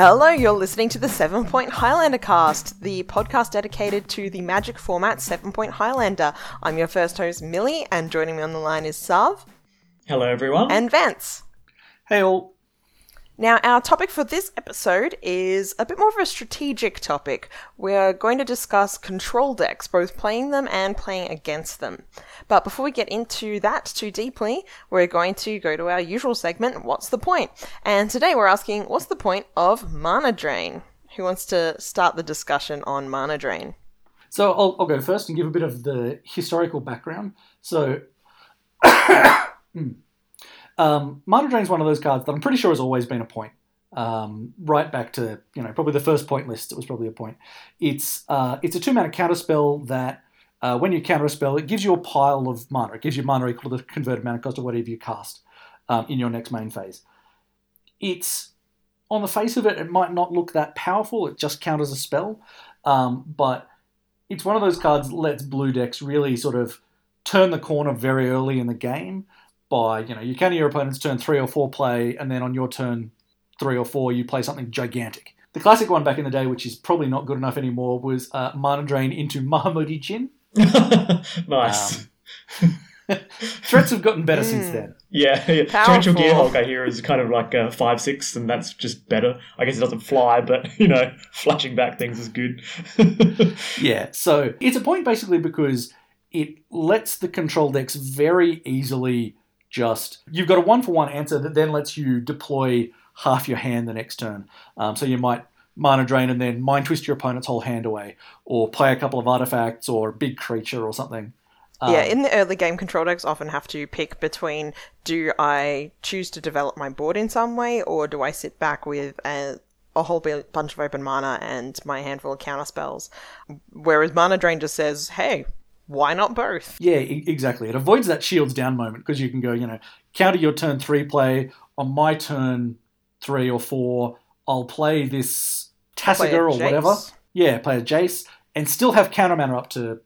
Hello, you're listening to the Seven Point Highlander cast, the podcast dedicated to the magic format Seven Point Highlander. I'm your first host, Millie, and joining me on the line is Sav Hello, everyone. and Vance. Hey all. Now, our topic for this episode is a bit more of a strategic topic. We're going to discuss control decks, both playing them and playing against them. But before we get into that too deeply, we're going to go to our usual segment, What's the Point? And today we're asking, What's the point of Mana Drain? Who wants to start the discussion on Mana Drain? So I'll, I'll go first and give a bit of the historical background. So, Hmm. Um, Mana Drain is one of those cards that I'm pretty sure has always been a point. Um, right back to you know probably the first point list, it was probably a point. It's uh, it's a two mana counter spell that uh, when you counter a spell, it gives you a pile of mana. It gives you mana equal to the converted mana cost of whatever you cast um, in your next main phase. It's on the face of it, it might not look that powerful. It just counters a spell, um, but it's one of those cards that lets blue decks really sort of turn the corner very early in the game by you know you counter your opponent's turn three or four play, and then on your turn three or four you play something gigantic. The classic one back in the day, which is probably not good enough anymore, was uh, Mana Drain into Mahamoti Djinn. nice. Um, Threats have gotten better since Mm. then. yeah, yeah. Powerful. Torrential Gearhulk, I hear, is kind of like a 5 6, and that's just better. I guess it doesn't fly, but, you know, flashing back things is good. Yeah, so it's a point basically because it lets the control decks very easily just. You've got a one for one answer that then lets you deploy half your hand the next turn. Um, so you might mana drain and then mind twist your opponent's whole hand away, or play a couple of artifacts or a big creature or something. Um, yeah, in the early game, control decks often have to pick between do I choose to develop my board in some way, or do I sit back with a, a whole bu- bunch of open mana and my handful of counter spells? Whereas Mana Drain just says, hey, why not both? Yeah, e- exactly. It avoids that shields down moment because you can go, you know, counter your turn three play. On my turn three or four, I'll play this Play a Tasigur or whatever. Yeah, play a Jace and still have counter mana up to,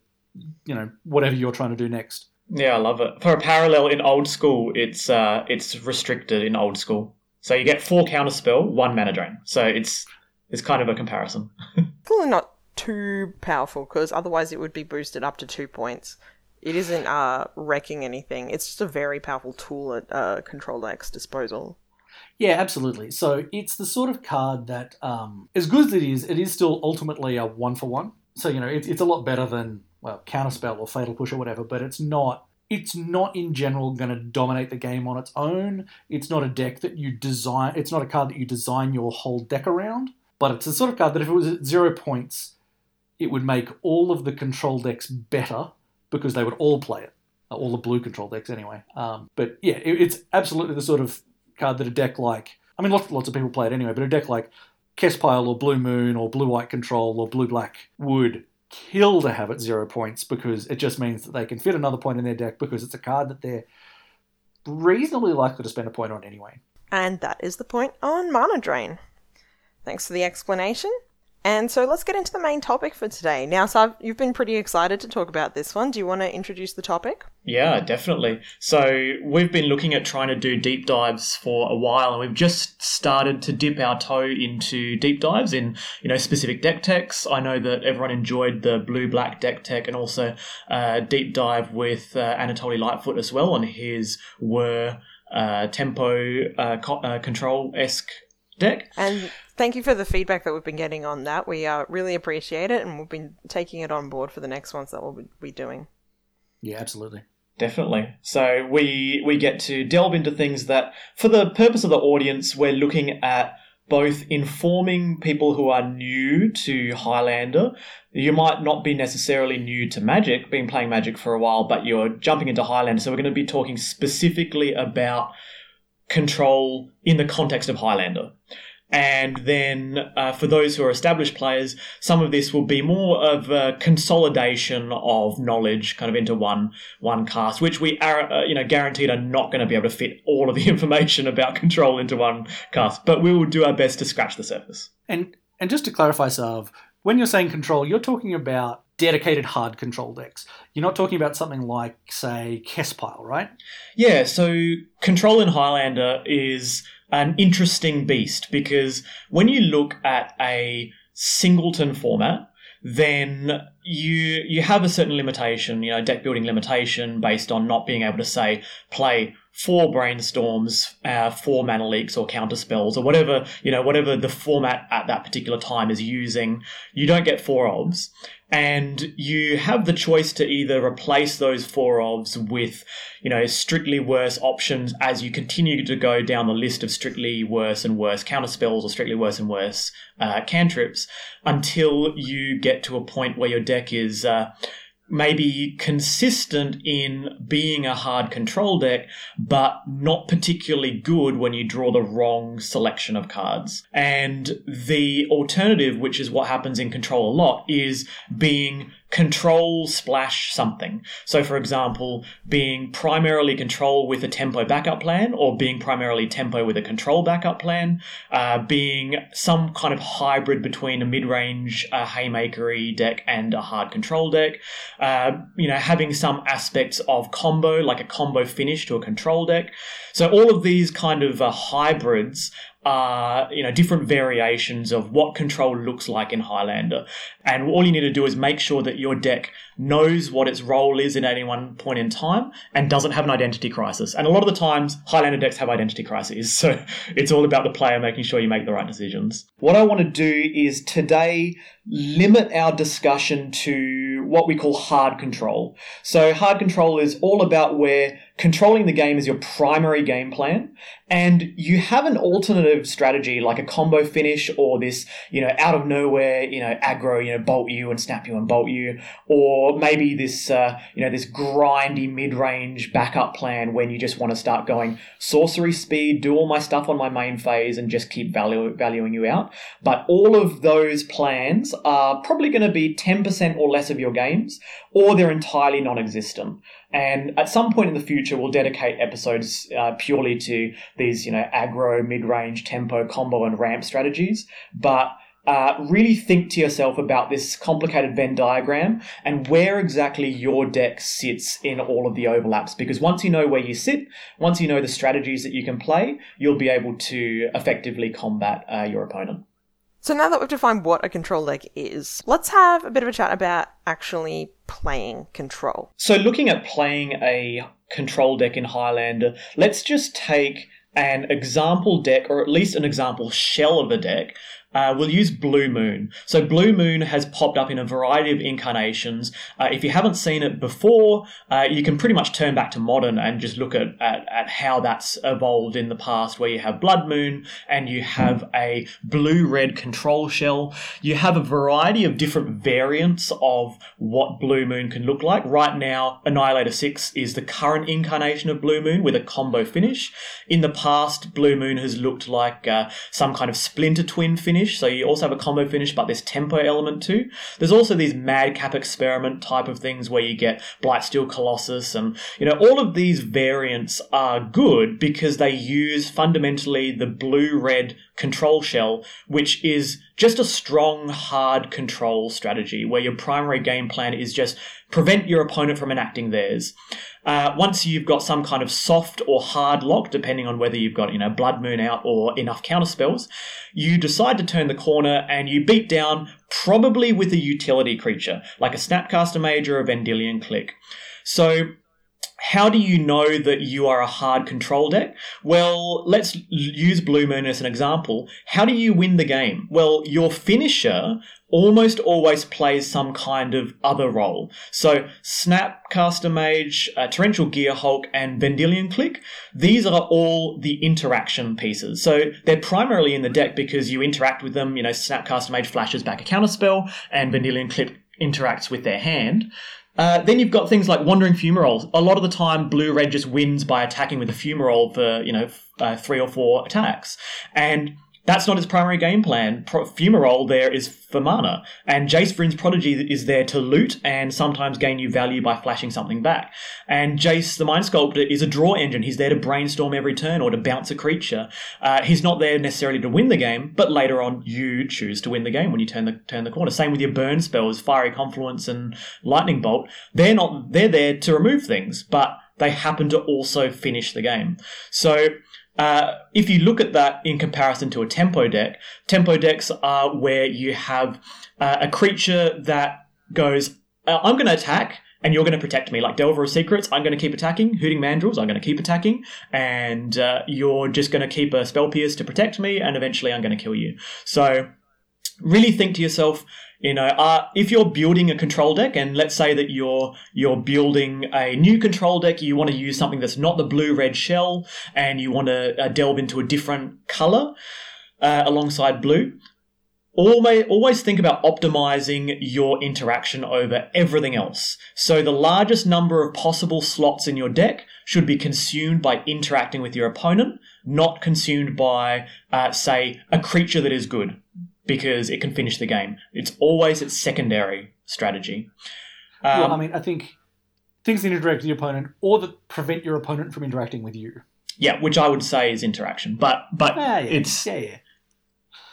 you know, whatever you're trying to do next. yeah, I love it. For a parallel in old school, it's uh, it's restricted in old school. So you get four counter spell, one mana drain. So it's it's kind of a comparison. Probably not too powerful because otherwise it would be boosted up to two points. It isn't uh, wrecking anything. It's just a very powerful tool at uh, control deck's disposal. Yeah, absolutely. So it's the sort of card that, um, as good as it is, it is still ultimately a one for one. So you know, it's, it's a lot better than well, counterspell or fatal push or whatever. But it's not. It's not in general going to dominate the game on its own. It's not a deck that you design. It's not a card that you design your whole deck around. But it's a sort of card that if it was at zero points, it would make all of the control decks better because they would all play it. All the blue control decks, anyway. Um, but yeah, it, it's absolutely the sort of card that a deck like I mean lots lots of people play it anyway, but a deck like Kespile or Blue Moon or Blue White Control or Blue Black would kill to have it zero points because it just means that they can fit another point in their deck because it's a card that they're reasonably likely to spend a point on anyway. And that is the point on Mana Drain. Thanks for the explanation. And so let's get into the main topic for today. Now, Sav, you've been pretty excited to talk about this one. Do you want to introduce the topic? Yeah, definitely. So we've been looking at trying to do deep dives for a while, and we've just started to dip our toe into deep dives in you know specific deck techs. I know that everyone enjoyed the blue black deck tech, and also uh, deep dive with uh, Anatoly Lightfoot as well on his were uh, tempo uh, co- uh, control esque deck. And thank you for the feedback that we've been getting on that. We uh, really appreciate it, and we've been taking it on board for the next ones that we'll be doing. Yeah, absolutely. Definitely. So we we get to delve into things that, for the purpose of the audience, we're looking at both informing people who are new to Highlander. You might not be necessarily new to Magic, been playing Magic for a while, but you're jumping into Highlander. So we're going to be talking specifically about control in the context of Highlander. And then uh, for those who are established players, some of this will be more of a consolidation of knowledge kind of into one one cast, which we are uh, you know guaranteed are not going to be able to fit all of the information about control into one cast, but we will do our best to scratch the surface. And and just to clarify, Sav, when you're saying control, you're talking about dedicated hard control decks. You're not talking about something like, say, Kespile, right? Yeah, so control in Highlander is an interesting beast because when you look at a singleton format, then you you have a certain limitation, you know, deck building limitation based on not being able to say play four brainstorms, uh, four mana leaks or counter spells or whatever you know whatever the format at that particular time is using. You don't get four ofs, and you have the choice to either replace those four ofs with you know strictly worse options as you continue to go down the list of strictly worse and worse counter spells or strictly worse and worse uh, cantrips until you get to a point where your deck is. Uh, maybe consistent in being a hard control deck, but not particularly good when you draw the wrong selection of cards. And the alternative, which is what happens in control a lot, is being control splash something. So, for example, being primarily control with a tempo backup plan, or being primarily tempo with a control backup plan, uh, being some kind of hybrid between a mid range haymakery deck and a hard control deck, uh, you know, having some aspects of combo, like a combo finish to a control deck. So, all of these kind of uh, hybrids are you know different variations of what control looks like in Highlander, and all you need to do is make sure that your deck knows what its role is in any one point in time and doesn't have an identity crisis. And a lot of the times, Highlander decks have identity crises, so it's all about the player making sure you make the right decisions. What I want to do is today limit our discussion to what we call hard control. So hard control is all about where controlling the game is your primary game plan and you have an alternative strategy like a combo finish or this, you know, out of nowhere, you know, aggro, you know, bolt you and snap you and bolt you, or maybe this, uh, you know, this grindy mid-range backup plan when you just want to start going sorcery speed, do all my stuff on my main phase and just keep value, valuing you out. But all of those plans are probably going to be 10% or less of your games, or they're entirely non-existent. And at some point in the future, we'll dedicate episodes uh, purely to these, you know, aggro, mid-range, tempo, combo, and ramp strategies. But uh, really think to yourself about this complicated Venn diagram and where exactly your deck sits in all of the overlaps. Because once you know where you sit, once you know the strategies that you can play, you'll be able to effectively combat uh, your opponent. So now that we've defined what a control deck is, let's have a bit of a chat about actually playing control. So looking at playing a control deck in Highlander, let's just take an example deck, or at least an example shell of a deck, uh, we'll use Blue Moon. So Blue Moon has popped up in a variety of incarnations. Uh, if you haven't seen it before, uh, you can pretty much turn back to modern and just look at, at, at, how that's evolved in the past, where you have Blood Moon and you have a blue-red control shell. You have a variety of different variants of what Blue Moon can look like. Right now, Annihilator 6 is the current incarnation of Blue Moon with a combo finish. In the past, Blue Moon has looked like uh, some kind of Splinter Twin finish finish. So you also have a combo finish, but there's tempo element too. There's also these madcap experiment type of things where you get Blightsteel Colossus, and you know all of these variants are good because they use fundamentally the blue-red control shell, which is just a strong, hard control strategy where your primary game plan is just prevent your opponent from enacting theirs. Uh, once you've got some kind of soft or hard lock, depending on whether you've got you know Blood Moon out or enough counter spells, you decide to turn the corner and you beat down probably with a utility creature like a Snapcaster Mage or a Vendilion Clique. So how do you know that you are a hard control deck? Well, let's use Blue Moon as an example. How do you win the game? Well, your finisher almost always plays some kind of other role. So, Snapcaster Mage, uh, Torrential Gearhulk, and Vendilion Clique, these are all the interaction pieces. So, they're primarily in the deck because you interact with them. You know, Snapcaster Mage flashes back a counterspell, and Vendilion Clique interacts with their hand. Uh, then you've got things like Wandering Fumarole. A lot of the time, Blue Red just wins by attacking with a Fumarole for, you know, uh, three or four attacks. And that's not his primary game plan. Pro- Fumarole there is for mana, and Jace Vryn's Prodigy is there to loot and sometimes gain you value by flashing something back. And Jace the Mind Sculptor is a draw engine. He's there to brainstorm every turn or to bounce a creature. Uh, he's not there necessarily to win the game, but later on you choose to win the game when you turn the turn the corner. Same with your burn spells, Fiery Confluence and Lightning Bolt. They're not they're there to remove things, but they happen to also finish the game. So uh, if you look at that in comparison to a tempo deck, tempo decks are where you have uh, a creature that goes, uh, I'm going to attack and you're going to protect me. Like Delver of Secrets, I'm going to keep attacking. Hooting Mandrills, I'm going to keep attacking. And uh, you're just going to keep a Spell Pierce to protect me, and eventually I'm going to kill you. So really think to yourself, you know, uh, if you're building a control deck, and let's say that you're you're building a new control deck, you want to use something that's not the blue red shell, and you want to uh, delve into a different color uh, alongside blue. Always, always think about optimizing your interaction over everything else. So the largest number of possible slots in your deck should be consumed by interacting with your opponent, not consumed by, uh, say, a creature that is good because it can finish the game. It's always its secondary strategy. Um, well, I mean, I think things that interact with your opponent or that prevent your opponent from interacting with you. yeah, which I would say is interaction, but but Ah, yeah, it's yeah, yeah.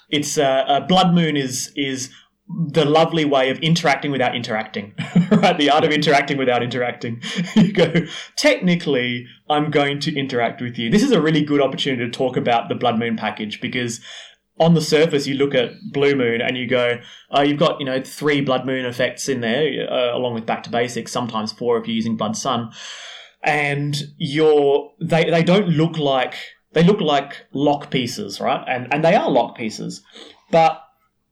it's uh, uh, blood moon is is the lovely way of interacting without interacting right the art of interacting without interacting you go technically i'm going to interact with you this is a really good opportunity to talk about the blood moon package because on the surface you look at blue moon and you go oh you've got you know three blood moon effects in there uh, along with back to basics sometimes four if you're using blood sun and you're they, they don't look like they look like lock pieces, right? And and they are lock pieces. But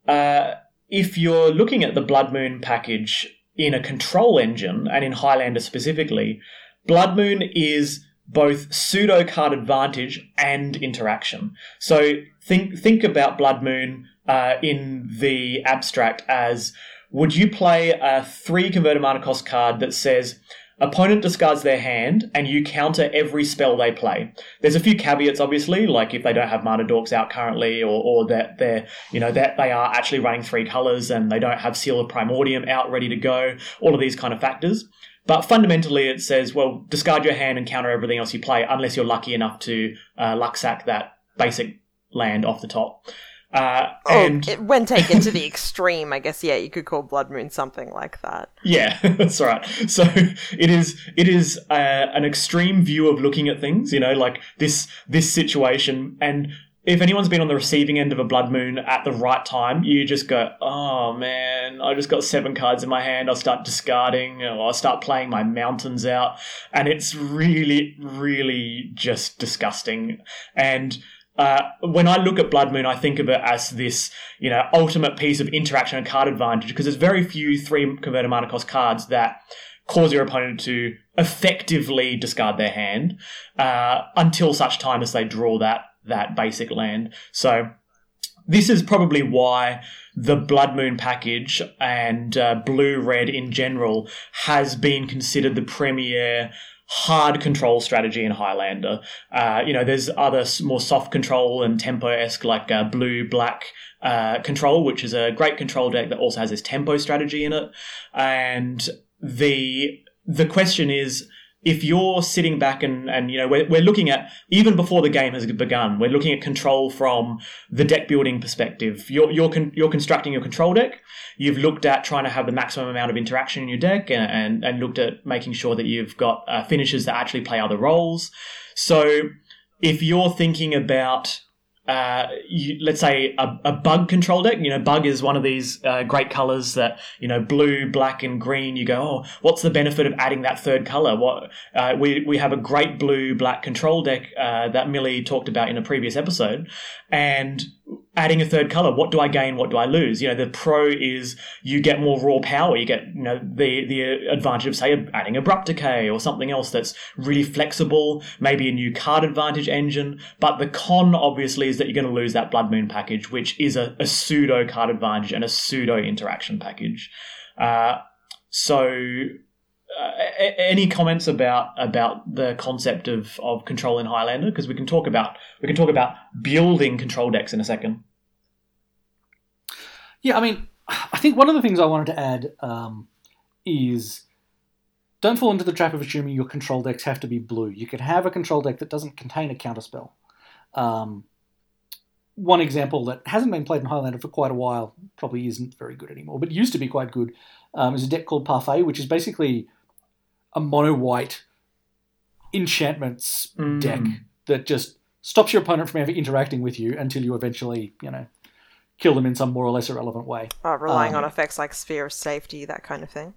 uh, if you're looking at the Blood Moon package in a control engine and in Highlander specifically, Blood Moon is both pseudo card advantage and interaction. So think think about Blood Moon uh, in the abstract as would you play a three converted mana cost card that says opponent discards their hand and you counter every spell they play. There's a few caveats, obviously, like if they don't have mana dorks out currently, or, or that they're you know that they are actually running three colors and they don't have seal of primordium out ready to go. All of these kind of factors. But fundamentally, it says, well, discard your hand and counter everything else you play, unless you're lucky enough to uh, luck sack that basic land off the top. Uh, Oh, and it, when taken to the extreme, I guess, yeah, you could call Blood Moon something like that. Yeah, that's right. So it is it is uh, an extreme view of looking at things. You know, like this this situation, and if anyone's been on the receiving end of a blood moon at the right time, you just go, "Oh man, I just got seven cards in my hand. I'll start discarding, I'll start playing my mountains out," and it's really, really just disgusting. And uh, when I look at Blood Moon, I think of it as this, you know, ultimate piece of interaction and card advantage because there's very few three converted mana cost cards that cause your opponent to effectively discard their hand uh, until such time as they draw that that basic land. So this is probably why the Blood Moon package and uh, Blue Red in general has been considered the premier hard control strategy in Highlander. Uh, you know, there's other more soft control and tempo esque like uh, Blue Black. Uh, control, which is a great control deck that also has this tempo strategy in it, and the the question is if you're sitting back and, and you know we're, we're looking at even before the game has begun we're looking at control from the deck building perspective. You're you're, con- you're constructing your control deck. You've looked at trying to have the maximum amount of interaction in your deck and and, and looked at making sure that you've got uh, that actually play other roles. So if you're thinking about uh, you, let's say a, a bug control deck. You know, bug is one of these uh, great colors that you know, blue, black, and green. You go, oh, what's the benefit of adding that third color? What uh, we we have a great blue black control deck uh, that Millie talked about in a previous episode, and adding a third color. What do I gain? What do I lose? You know, the pro is you get more raw power. You get you know the the advantage of say adding abrupt decay or something else that's really flexible. Maybe a new card advantage engine. But the con obviously is that you're going to lose that Blood Moon package, which is a, a pseudo card advantage and a pseudo interaction package. Uh, so. Uh, any comments about about the concept of, of control in Highlander? Because we can talk about we can talk about building control decks in a second. Yeah, I mean, I think one of the things I wanted to add um, is don't fall into the trap of assuming your control decks have to be blue. You could have a control deck that doesn't contain a counterspell. Um, one example that hasn't been played in Highlander for quite a while, probably isn't very good anymore, but used to be quite good, um, is a deck called Parfait, which is basically a mono white enchantments Mm. deck that just stops your opponent from ever interacting with you until you eventually, you know, kill them in some more or less irrelevant way. Uh, relying Um, on effects like sphere of safety, that kind of thing.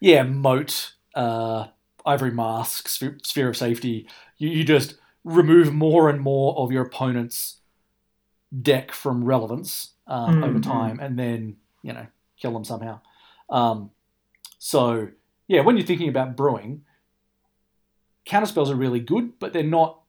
Yeah, moat, uh, ivory mask, sphere, of safety. You, you just remove more and more of your opponent's deck from relevance um, Mm, over time, and then you know kill them somehow. Um, so yeah, when you're thinking about brewing, counterspells are really good, but they're not.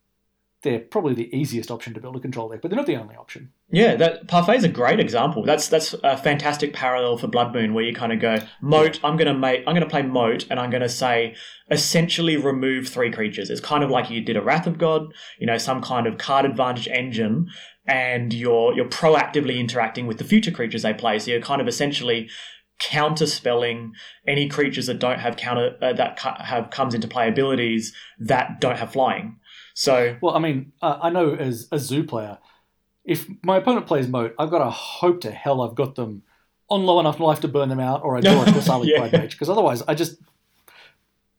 They're probably the easiest option to build a control deck, but they're not the only option. Yeah, that Parfait is a great example. That's that's a fantastic parallel for Blood Moon, where you kind of go moat. I'm gonna make. I'm gonna play moat, and I'm gonna say essentially remove three creatures. It's kind of like you did a Wrath of God, you know, some kind of card advantage engine, and you're you're proactively interacting with the future creatures they play. So you're kind of essentially counter spelling any creatures that don't have counter uh, that cu- have comes into play abilities that don't have flying. So Well, I mean, uh, I know as a zoo player, if my opponent plays moat, I've got to hope to hell I've got them on low enough life to burn them out, or I draw a Qasali Yeah. Pride Mage, because otherwise I just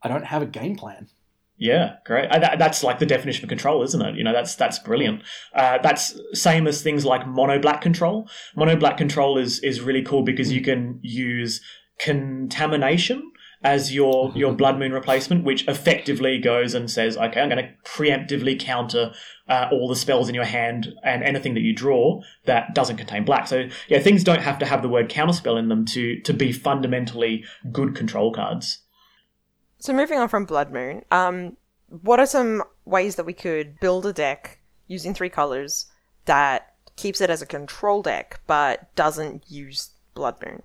I don't have a game plan. Yeah, great. Uh, that, that's like the definition of control, isn't it? You know, that's that's brilliant. Uh, that's same as things like mono black control. Mono black control is is really cool because you can use contamination as your your blood moon replacement, which effectively goes and says, okay, I'm going to preemptively counter uh, all the spells in your hand and anything that you draw that doesn't contain black. So yeah, things don't have to have the word counterspell in them to to be fundamentally good control cards. So moving on from Blood Moon, um, what are some ways that we could build a deck using three colors that keeps it as a control deck but doesn't use Blood Moon?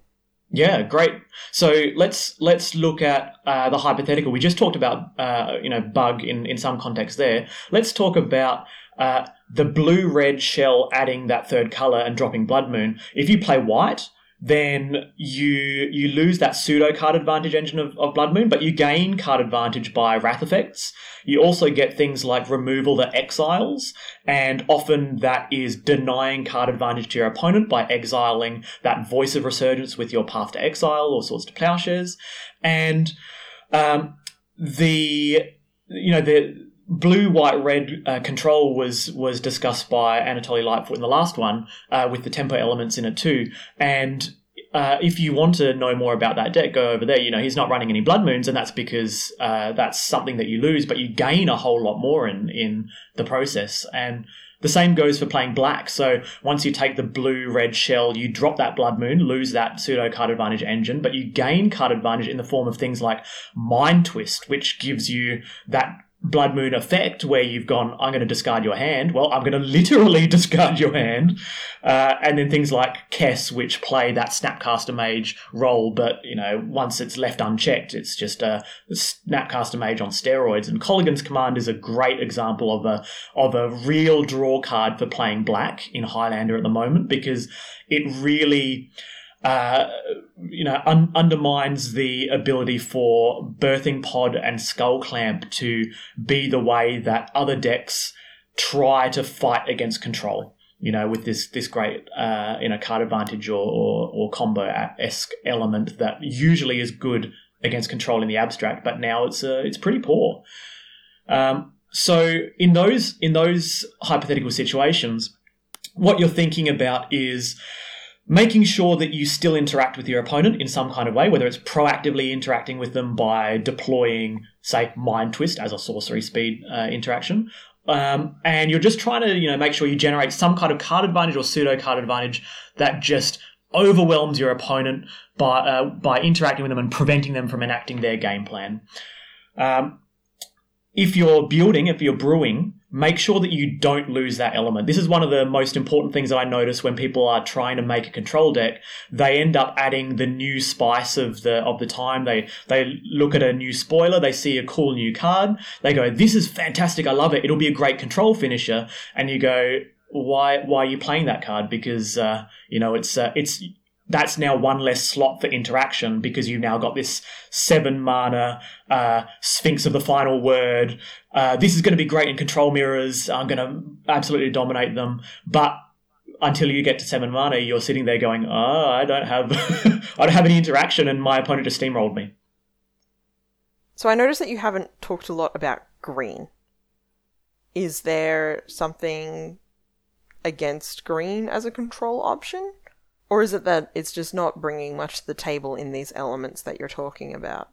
Yeah, great. So let's let's look at uh, the hypothetical. We just talked about uh, you know bug in in some context there. Let's talk about uh, the blue red shell adding that third color and dropping blood moon. If you play white, then you you lose that pseudo card advantage engine of, of blood moon, but you gain card advantage by wrath effects. You also get things like removal that exiles, and often that is denying card advantage to your opponent by exiling that voice of resurgence with your path to exile or swords to plowshares. And um, the you know the blue white red uh, control was was discussed by Anatoly Lightfoot in the last one uh, with the tempo elements in it too and uh, if you want to know more about that deck, go over there. You know, he's not running any Blood Moons, and that's because uh, that's something that you lose, but you gain a whole lot more in in the process. And the same goes for playing black. So once you take the blue red shell, you drop that Blood Moon, lose that pseudo card advantage engine, but you gain card advantage in the form of things like Mind Twist, which gives you that Blood Moon effect where you've gone, I'm going to discard your hand. Well, I'm going to literally discard your hand. Uh, and then things like Kess, which play that Snapcaster Mage role, but, you know, once it's left unchecked, it's just a Snapcaster Mage on steroids. And Kolaghan's Command is a great example of a, of a real draw card for playing black in Highlander at the moment because it really uh, you know, un- undermines the ability for Birthing Pod and Skull Clamp to be the way that other decks try to fight against control. You know, with this this great uh, you know card advantage or or, or combo esque element that usually is good against control in the abstract, but now it's uh, it's pretty poor. Um, so in those in those hypothetical situations, what you're thinking about is making sure that you still interact with your opponent in some kind of way, whether it's proactively interacting with them by deploying, say, Mind Twist as a sorcery speed uh, interaction. Um, and you're just trying to, you know, make sure you generate some kind of card advantage or pseudo card advantage that just overwhelms your opponent by uh, by interacting with them and preventing them from enacting their game plan. Um, if you're building, if you're brewing, make sure that you don't lose that element. This is one of the most important things that I notice when people are trying to make a control deck. They end up adding the new spice of the of the time. They they look at a new spoiler, they see a cool new card, they go, "This is fantastic! I love it. It'll be a great control finisher." And you go, "Why why are you playing that card? Because uh, you know it's uh, it's." That's now one less slot for interaction because you've now got this seven mana uh, Sphinx of the Final Word. Uh, this is going to be great in control mirrors. I'm going to absolutely dominate them. But until you get to seven mana, you're sitting there going, "Oh, I don't have, I don't have any interaction," and my opponent just steamrolled me. So I noticed that you haven't talked a lot about green. is there something against green as a control option? Or is it that it's just not bringing much to the table in these elements that you're talking about?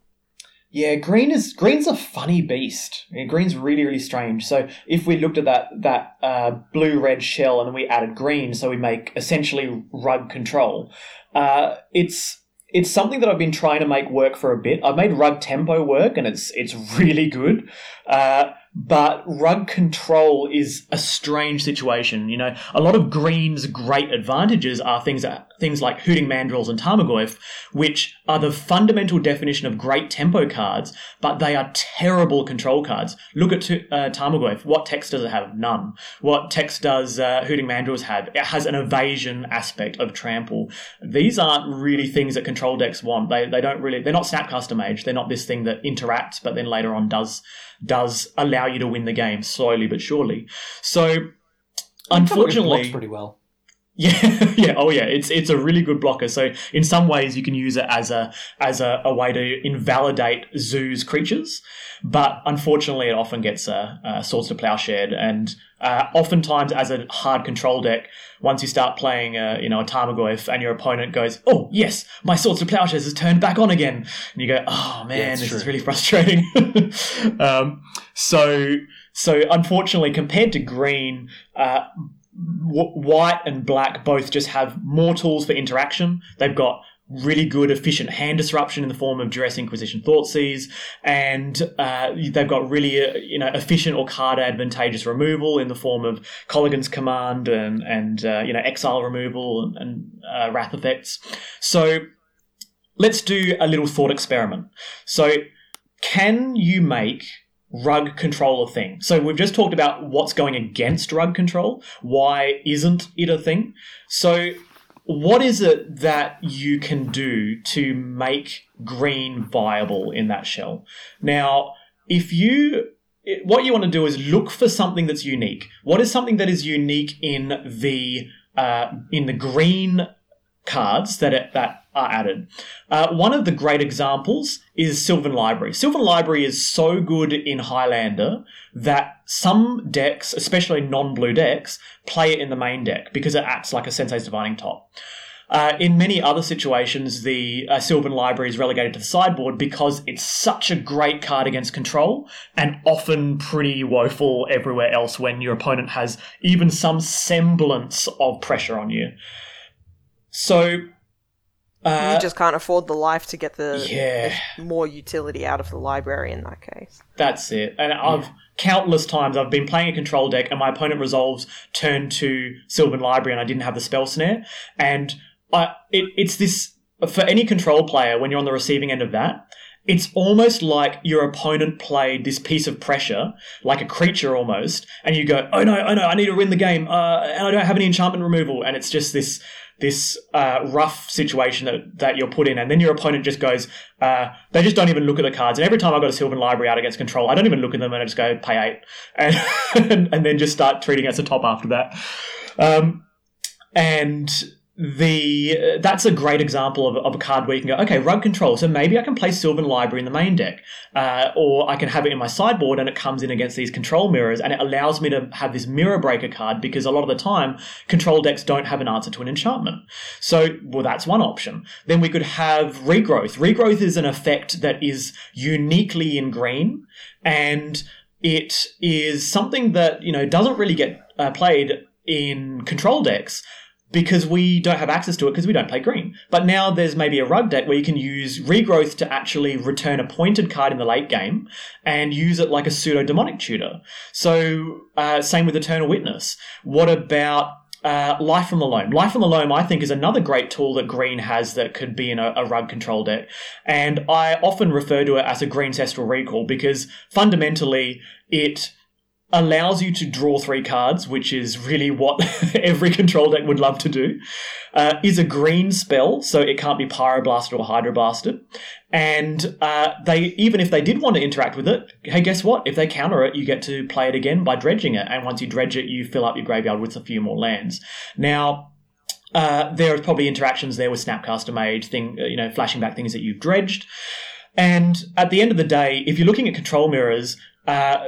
Yeah, green is green's a funny beast. Green's really really strange. So if we looked at that that uh, blue red shell and we added green, so we make essentially rug control. Uh, it's it's something that I've been trying to make work for a bit. I've made rug tempo work, and it's it's really good. Uh, but rug control is a strange situation. You know, a lot of green's great advantages are things that, things like hooting mandrills and Tarmogoyf, which are the fundamental definition of great tempo cards, but they are terrible control cards. Look at uh, Tarmogoyf. What text does it have? None. What text does uh, hooting mandrills have? It has an evasion aspect of trample. These aren't really things that control decks want. They they don't really. They're not Snapcaster Mage. They're not this thing that interacts, but then later on does does allow you to win the game slowly but surely. So, unfortunately, pretty well. Yeah, yeah, oh yeah, it's it's a really good blocker. So in some ways, you can use it as a as a, a way to invalidate Zoo's creatures, but unfortunately, it often gets a, a Swords to Plowshare, and uh, oftentimes as a hard control deck, once you start playing, a, you know, a Tarmogoyf, and your opponent goes, "Oh yes, my Swords to Plowshares is turned back on again," and you go, "Oh man, Yeah, this true. is really frustrating." um, so so unfortunately, compared to green. Uh, white and black both just have more tools for interaction. They've got really good, efficient hand disruption in the form of Duress Inquisition thought Thoughtseize, and uh, they've got really, uh, you know, efficient or card advantageous removal in the form of Kolaghan's Command and and uh, you know exile removal and, and uh, wrath effects. So let's do a little thought experiment. So can you make rug control a thing? So we've just talked about what's going against rug control. Why isn't it a thing? So what is it that you can do to make green viable in that shell? Now, if you what you want to do is look for something that's unique. What is something that is unique in the uh, in the green cards that are, that are added? Uh, one of the great examples is Sylvan Library. Sylvan Library is so good in Highlander that some decks, especially non-blue decks, play it in the main deck because it acts like a Sensei's Divining Top. Uh, in many other situations, the uh, Sylvan Library is relegated to the sideboard because it's such a great card against control and often pretty woeful everywhere else when your opponent has even some semblance of pressure on you. So. Uh, you just can't afford the life to get the yeah. more utility out of the library in that case. That's it. And I've countless times I've been playing a control deck and my opponent resolves turn to Sylvan Library and I didn't have the spell snare. And I, it, it's this for any control player when you're on the receiving end of that. It's almost like your opponent played this piece of pressure, like a creature almost, and you go, "Oh no, oh no, I need to win the game, uh, and I don't have any enchantment removal," and it's just this this uh, rough situation that, that you're put in, and then your opponent just goes, uh, they just don't even look at the cards. And every time I've got a Sylvan Library out against control, I don't even look at them and I just go pay eight, and and then just start treating as a top after that. Um, and the that's a great example of, of a card where you can go, okay, rug control. So maybe I can play Sylvan Library in the main deck, uh, or I can have it in my sideboard and it comes in against these control mirrors, and it allows me to have this mirror breaker card because a lot of the time control decks don't have an answer to an enchantment. So, well, that's one option. Then we could have regrowth. Regrowth is an effect that is uniquely in green, and it is something that you know doesn't really get uh, played in control decks because we don't have access to it because we don't play green. But now there's maybe a rug deck where you can use regrowth to actually return a pointed card in the late game and use it like a pseudo demonic tutor. So uh, same with Eternal Witness. What about uh, Life from the Loam. Life from the Loam, I think, is another great tool that Green has that could be in a, a rug control deck. And I often refer to it as a Green Ancestral Recall because fundamentally it allows you to draw three cards, which is really what every control deck would love to do, uh, is a green spell, so it can't be pyroblasted or hydroblasted. And uh, they, even if they did want to interact with it, hey, guess what? If they counter it, you get to play it again by dredging it. And once you dredge it, you fill up your graveyard with a few more lands. Now, uh, there are probably interactions there with Snapcaster Mage, thing, you know, flashing back things that you've dredged. And at the end of the day, if you're looking at control mirrors, uh,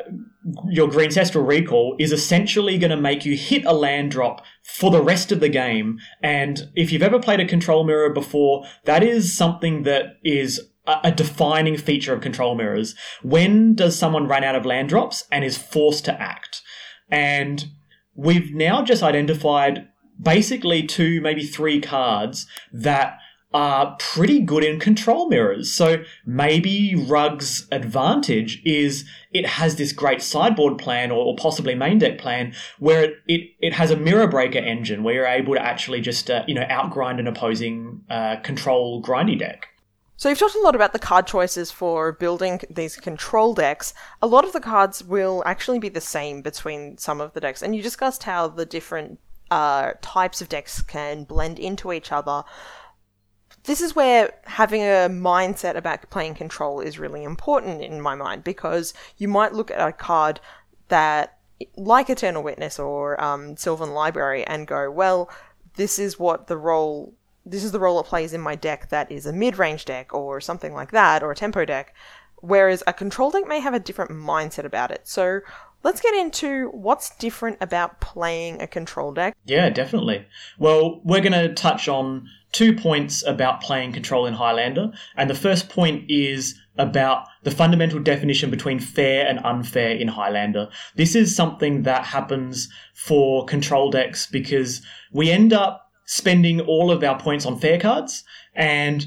your Greencestral Recall is essentially going to make you hit a land drop for the rest of the game. And if you've ever played a control mirror before, that is something that is a, a defining feature of control mirrors. When does someone run out of land drops and is forced to act? And we've now just identified basically two, maybe three cards that are pretty good in control mirrors. So maybe Rug's advantage is it has this great sideboard plan or, or possibly main deck plan where it, it, it, has a mirror breaker engine where you're able to actually just, uh, you know, outgrind an opposing uh, control grindy deck. So you've talked a lot about the card choices for building these control decks. A lot of the cards will actually be the same between some of the decks, and you discussed how the different uh, types of decks can blend into each other this is where having a mindset about playing control is really important in my mind because you might look at a card that, like Eternal Witness or um, Sylvan Library, and go, well, this is what the role. This is the role it plays in my deck that is a mid range deck or something like that, or a tempo deck. Whereas a control deck may have a different mindset about it. So let's get into what's different about playing a control deck. Yeah, definitely. Well, we're going to touch on two points about playing control in Highlander. And the first point is about the fundamental definition between fair and unfair in Highlander. This is something that happens for control decks because we end up spending all of our points on fair cards and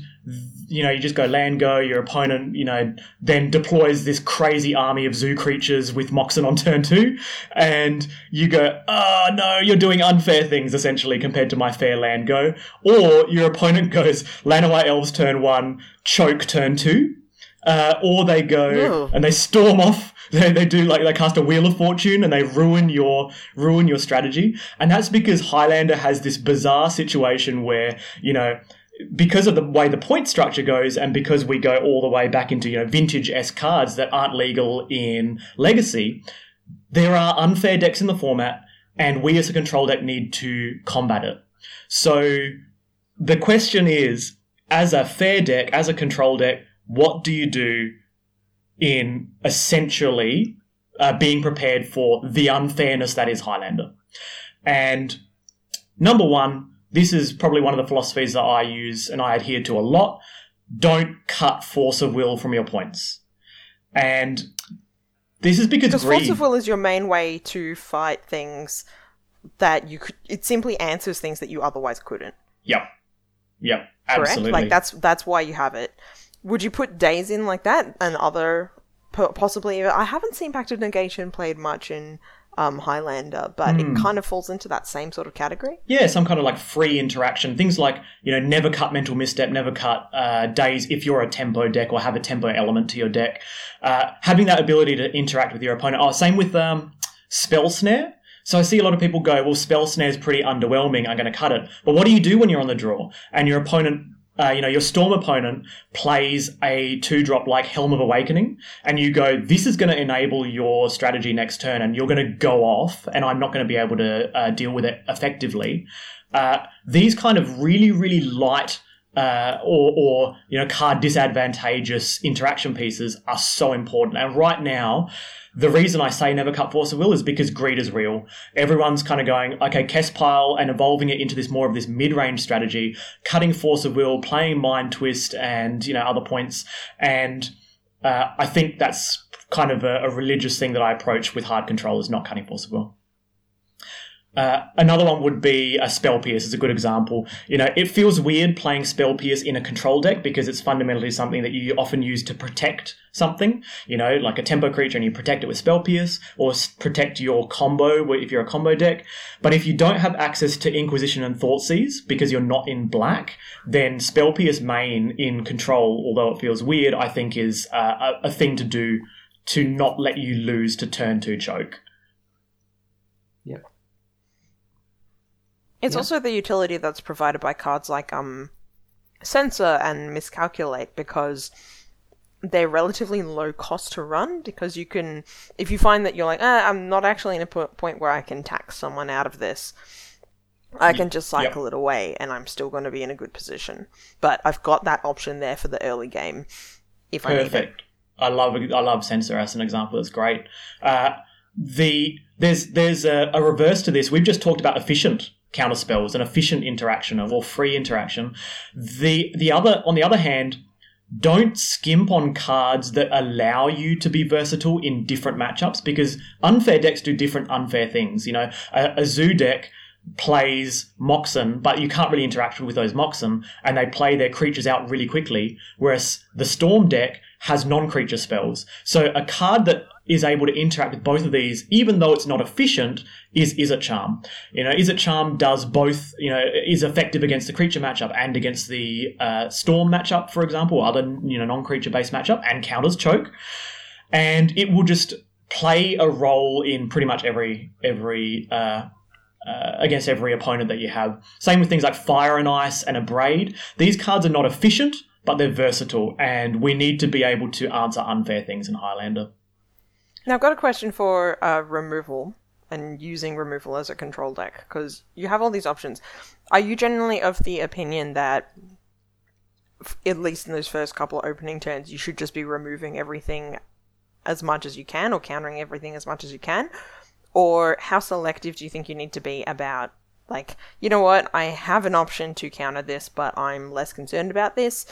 you know, you just go land go, your opponent, you know, then deploys this crazy army of zoo creatures with Moxen on turn two, and you go, oh no, you're doing unfair things essentially compared to my fair land go. Or your opponent goes Llanowar Elves turn one, choke turn two. Uh, or they go and they storm off. They, they do like they cast a wheel of fortune and they ruin your ruin your strategy. And that's because Highlander has this bizarre situation where you know because of the way the point structure goes, and because we go all the way back into you know vintage S cards that aren't legal in Legacy, there are unfair decks in the format, and we as a control deck need to combat it. So the question is, as a fair deck, as a control deck, what do you do in essentially uh, being prepared for the unfairness that is Highlander? And number one, this is probably one of the philosophies that I use and I adhere to a lot. Don't cut force of will from your points. And this is because, because greed... force of will is your main way to fight things that you could. It simply answers things that you otherwise couldn't. Yep. Yep. Correct. Absolutely. Like that's that's why you have it. Would you put Daze in like that and other possibly? I haven't seen Pact of Negation played much in um, Highlander, but mm. it hmm. kind of falls into that same sort of category. Yeah, some kind of like free interaction. Things like, you know, never cut mental misstep, never cut uh, Daze if you're a tempo deck or have a tempo element to your deck. Uh, having that ability to interact with your opponent. Oh, same with um, Spell Snare. So I see a lot of people go, well, Spell Snare is pretty underwhelming. I'm going to cut it. But what do you do when you're on the draw and your opponent uh, you know, your Storm opponent plays a two drop like Helm of Awakening, and you go, this is going to enable your strategy next turn, and you're going to go off, and I'm not going to be able to uh, deal with it effectively. Uh, these kind of really, really light uh, or, or, you know, card disadvantageous interaction pieces are so important. And right now, the reason I say never cut force of will is because greed is real. Everyone's kind of going, okay, Kess pile and evolving it into this more of this mid-range strategy, cutting force of will, playing mind twist and, you know, other points. And uh, I think that's kind of a, a religious thing that I approach with hard control is not cutting force of will. Uh, another one would be a spell pierce is a good example. You know, it feels weird playing spell pierce in a control deck because it's fundamentally something that you often use to protect something. You know, like a tempo creature and you protect it with spell pierce or protect your combo if you're a combo deck. But if you don't have access to Inquisition and Thoughtseize because you're not in black, then spell pierce main in control, although it feels weird, I think is uh, a, a thing to do to not let you lose to turn two choke. Yep. It's yeah. also the utility that's provided by cards like um, Censor and Miscalculate because they're relatively low cost to run because you can, if you find that you're like, ah, I'm not actually in a point where I can tax someone out of this, I can just cycle yep. it away and I'm still going to be in a good position. But I've got that option there for the early game if Perfect. I need it. I love I love Censor as an example. It's great. Uh, the there's there's a, a reverse to this. We've just talked about efficient counter spells, an efficient interaction of or free interaction. The the other on the other hand, don't skimp on cards that allow you to be versatile in different matchups because unfair decks do different unfair things. You know, a, a zoo deck plays Moxen, but you can't really interact with those Moxen, and they play their creatures out really quickly. Whereas the Storm deck has non-creature spells. So a card that is able to interact with both of these, even though it's not efficient, is Izzet Charm. You know, Izzet Charm does both, you know, is effective against the creature matchup and against the uh, Storm matchup, for example, or other, you know, non-creature based matchup, and counters Choke. And it will just play a role in pretty much every, every, uh, uh, against every opponent that you have. Same with things like Fire and Ice and Abrade. These cards are not efficient, but they're versatile, and we need to be able to answer unfair things in Highlander. Now, I've got a question for uh, removal and using removal as a control deck because you have all these options. Are you generally of the opinion that, at least in those first couple of opening turns, you should just be removing everything as much as you can or countering everything as much as you can? Or how selective do you think you need to be about like, you know what, I have an option to counter this, but I'm less concerned about this.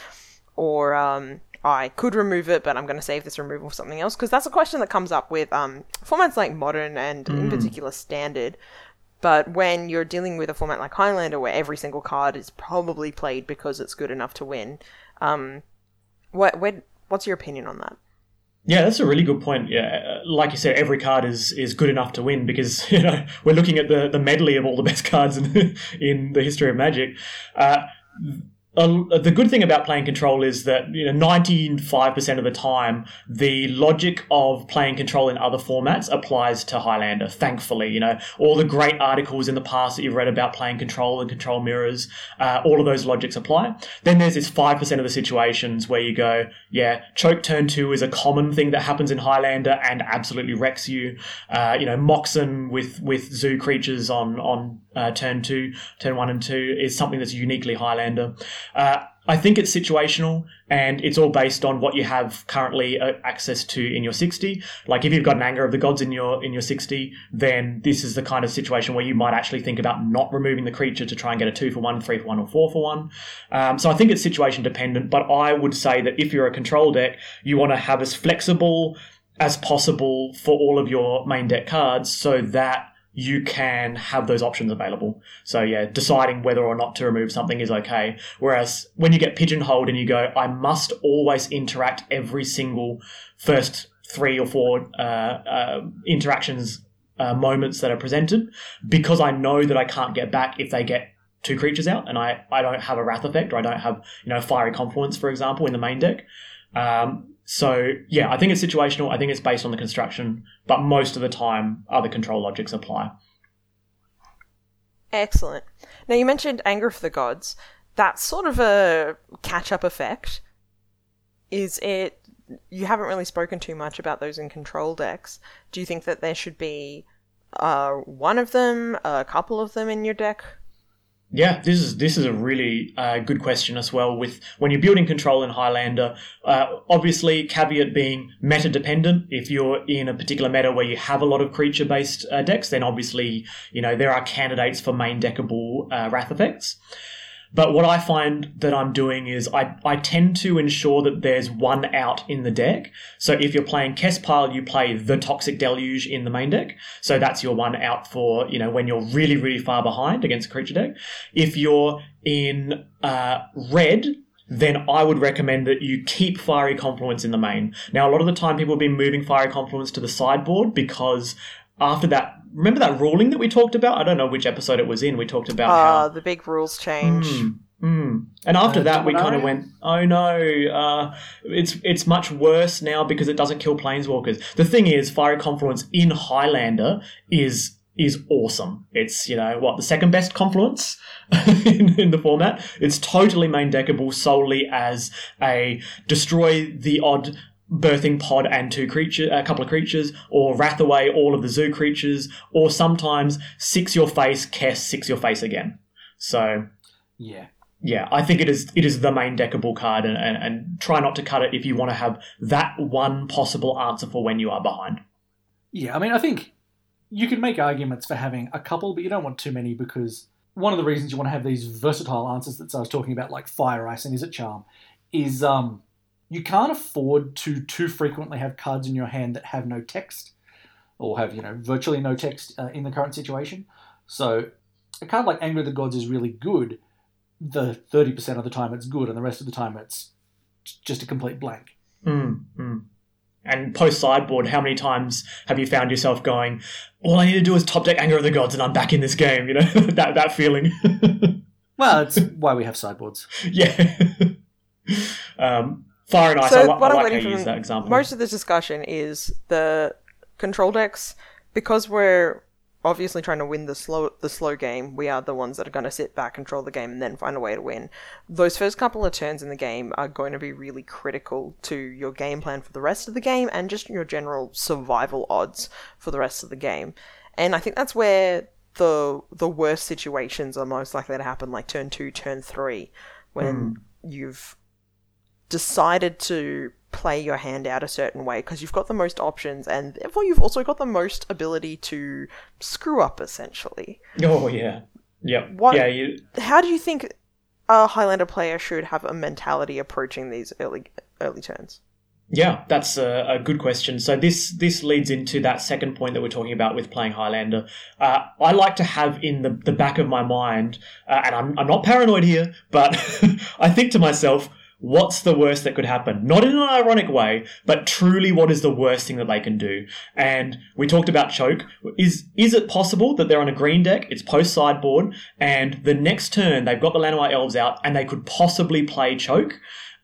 Or um, I could remove it, but I'm going to save this removal for something else. Because that's a question that comes up with um, formats like Modern and mm. in particular Standard. But when you're dealing with a format like Highlander, where every single card is probably played because it's good enough to win, um, what, what what's your opinion on that? Yeah, that's a really good point. Yeah, like you said, every card is is good enough to win because you know we're looking at the, the medley of all the best cards in in the history of Magic. Uh, uh, the good thing about playing control is that you know 95% of the time the logic of playing control in other formats applies to Highlander thankfully. You know all the great articles in the past that you've read about playing control and control mirrors uh, all of those logics apply. Then there's this 5% of the situations where you go yeah choke turn 2 is a common thing that happens in Highlander and absolutely wrecks you. Uh, you know Moxen with with zoo creatures on on uh, turn 2 turn 1 and 2 is something that's uniquely Highlander uh, I think it's situational and it's all based on what you have currently uh, access to in your 60. Like if you've got an anger of the gods in your in your 60, then this is the kind of situation where you might actually think about not removing the creature to try and get a 2 for 1, 3 for 1 or 4 for 1. Um, so I think it's situation dependent, but I would say that if you're a control deck, you want to have as flexible as possible for all of your main deck cards so that you can have those options available. So yeah, deciding whether or not to remove something is okay. Whereas when you get pigeonholed and you go, I must always interact every single first three or four uh, uh, interactions uh, moments that are presented because I know that I can't get back if they get two creatures out and I, I don't have a wrath effect or I don't have you know fiery confluence for example in the main deck. Um, so yeah, I think it's situational. I think it's based on the construction, but most of the time, other control logics apply. Excellent. Now you mentioned Anger of the Gods. That's sort of a catch-up effect. Is it? You haven't really spoken too much about those in control decks. Do you think that there should be uh, one of them, a couple of them in your deck? Yeah, this is this is a really uh, good question as well. With when you're building control in Highlander, uh, obviously caveat being meta dependent. If you're in a particular meta where you have a lot of creature based uh, decks, then obviously you know there are candidates for main deckable uh, wrath effects. But what I find that I'm doing is I, I tend to ensure that there's one out in the deck. So if you're playing Kespile, you play the Toxic Deluge in the main deck. So that's your one out for, you know, when you're really, really far behind against a creature deck. If you're in uh, red, then I would recommend that you keep Fiery Confluence in the main. Now, a lot of the time people have been moving Fiery Confluence to the sideboard because after that remember that ruling that we talked about? I don't know which episode it was in. We talked about uh, how the big rules change. Mm, mm. And after uh, that, we kind of went, "Oh no, uh, it's it's much worse now because it doesn't kill planeswalkers." The thing is, Fiery Confluence in Highlander is is awesome. It's you know what the second best confluence in, in, the format. It's totally main deckable solely as a destroy the odd birthing pod and two creature, a couple of creatures, or wrath away all of the zoo creatures, or sometimes six your face, cast six your face again. So, yeah, yeah, I think it is it is the main deckable card, and, and, and try not to cut it if you want to have that one possible answer for when you are behind. Yeah, I mean, I think you can make arguments for having a couple, but you don't want too many because one of the reasons you want to have these versatile answers that I was talking about, like fire ice and Izzet charm, is um, you can't afford to too frequently have cards in your hand that have no text or have you know virtually no text uh, in the current situation. So a card like Anger of the Gods is really good. The thirty percent of the time it's good, and the rest of the time it's just a complete blank. Mm, mm. And post sideboard, how many times have you found yourself going, "All I need to do is top deck Anger of the Gods, and I'm back in this game"? You know that that feeling. well, it's why we have sideboards. Yeah. um, Fire and Ice. So I, li- what I I'm like how you use from that example. most of this discussion is the control decks because we're obviously trying to win the slow the slow game. We are the ones that are going to sit back, control the game, and then find a way to win. Those first couple of turns in the game are going to be really critical to your game plan for the rest of the game and just your general survival odds for the rest of the game. And I think that's where the the worst situations are most likely to happen, like turn two, turn three, when hmm. you've decided to play your hand out a certain way because you've got the most options and therefore you've also got the most ability to screw up essentially. Oh yeah, yep. What- Yeah, you, How do you think a Highlander player should have a mentality approaching these early early turns? Yeah, that's a, a good question. So this this leads into that second point that we're talking about with playing Highlander. Uh, I like to have in the, the back of my mind, uh, and I'm, I'm not paranoid here, but I think to myself, what's the worst that could happen? Not in an ironic way, but truly what is the worst thing that they can do? And we talked about choke. Is is it possible that they're on a green deck, it's post sideboard, and the next turn they've got the Llanowar Elves out and they could possibly play choke?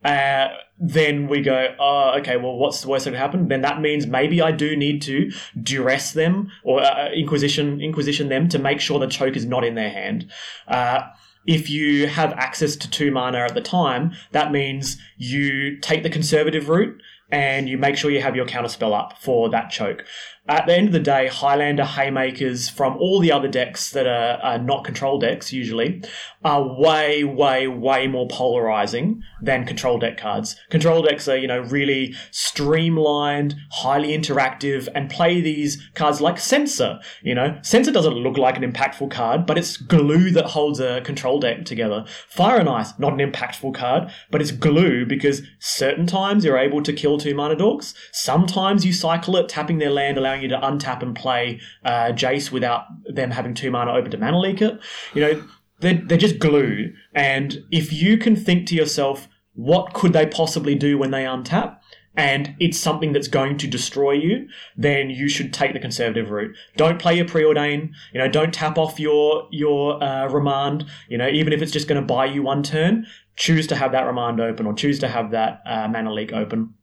Uh, then we go, oh, okay, well, what's the worst that could happen? Then that means maybe I do need to duress them or uh, inquisition inquisition them to make sure the choke is not in their hand. Uh, if you have access to two mana at the time, that means you take the conservative route and you make sure you have your counterspell up for that choke. At the end of the day, Highlander Haymakers from all the other decks that are, are not control decks usually are way, way, way more polarizing than control deck cards. Control decks are, you know, really streamlined, highly interactive, and play these cards like Censor. You know, Censor doesn't look like an impactful card, but it's glue that holds a control deck together. Fire and Ice, not an impactful card, but it's glue because certain times you're able to kill two mana dorks. Sometimes you cycle it, tapping their land, allowing you to untap and play uh, Jace without them having two mana open to mana leak it. You know, they're, they're just glue. And if you can think to yourself, what could they possibly do when they untap? And it's something that's going to destroy you, then you should take the conservative route. Don't play your preordain. You know, don't tap off your your uh, remand. You know, even if it's just going to buy you one turn, choose to have that remand open or choose to have that uh, mana leak open.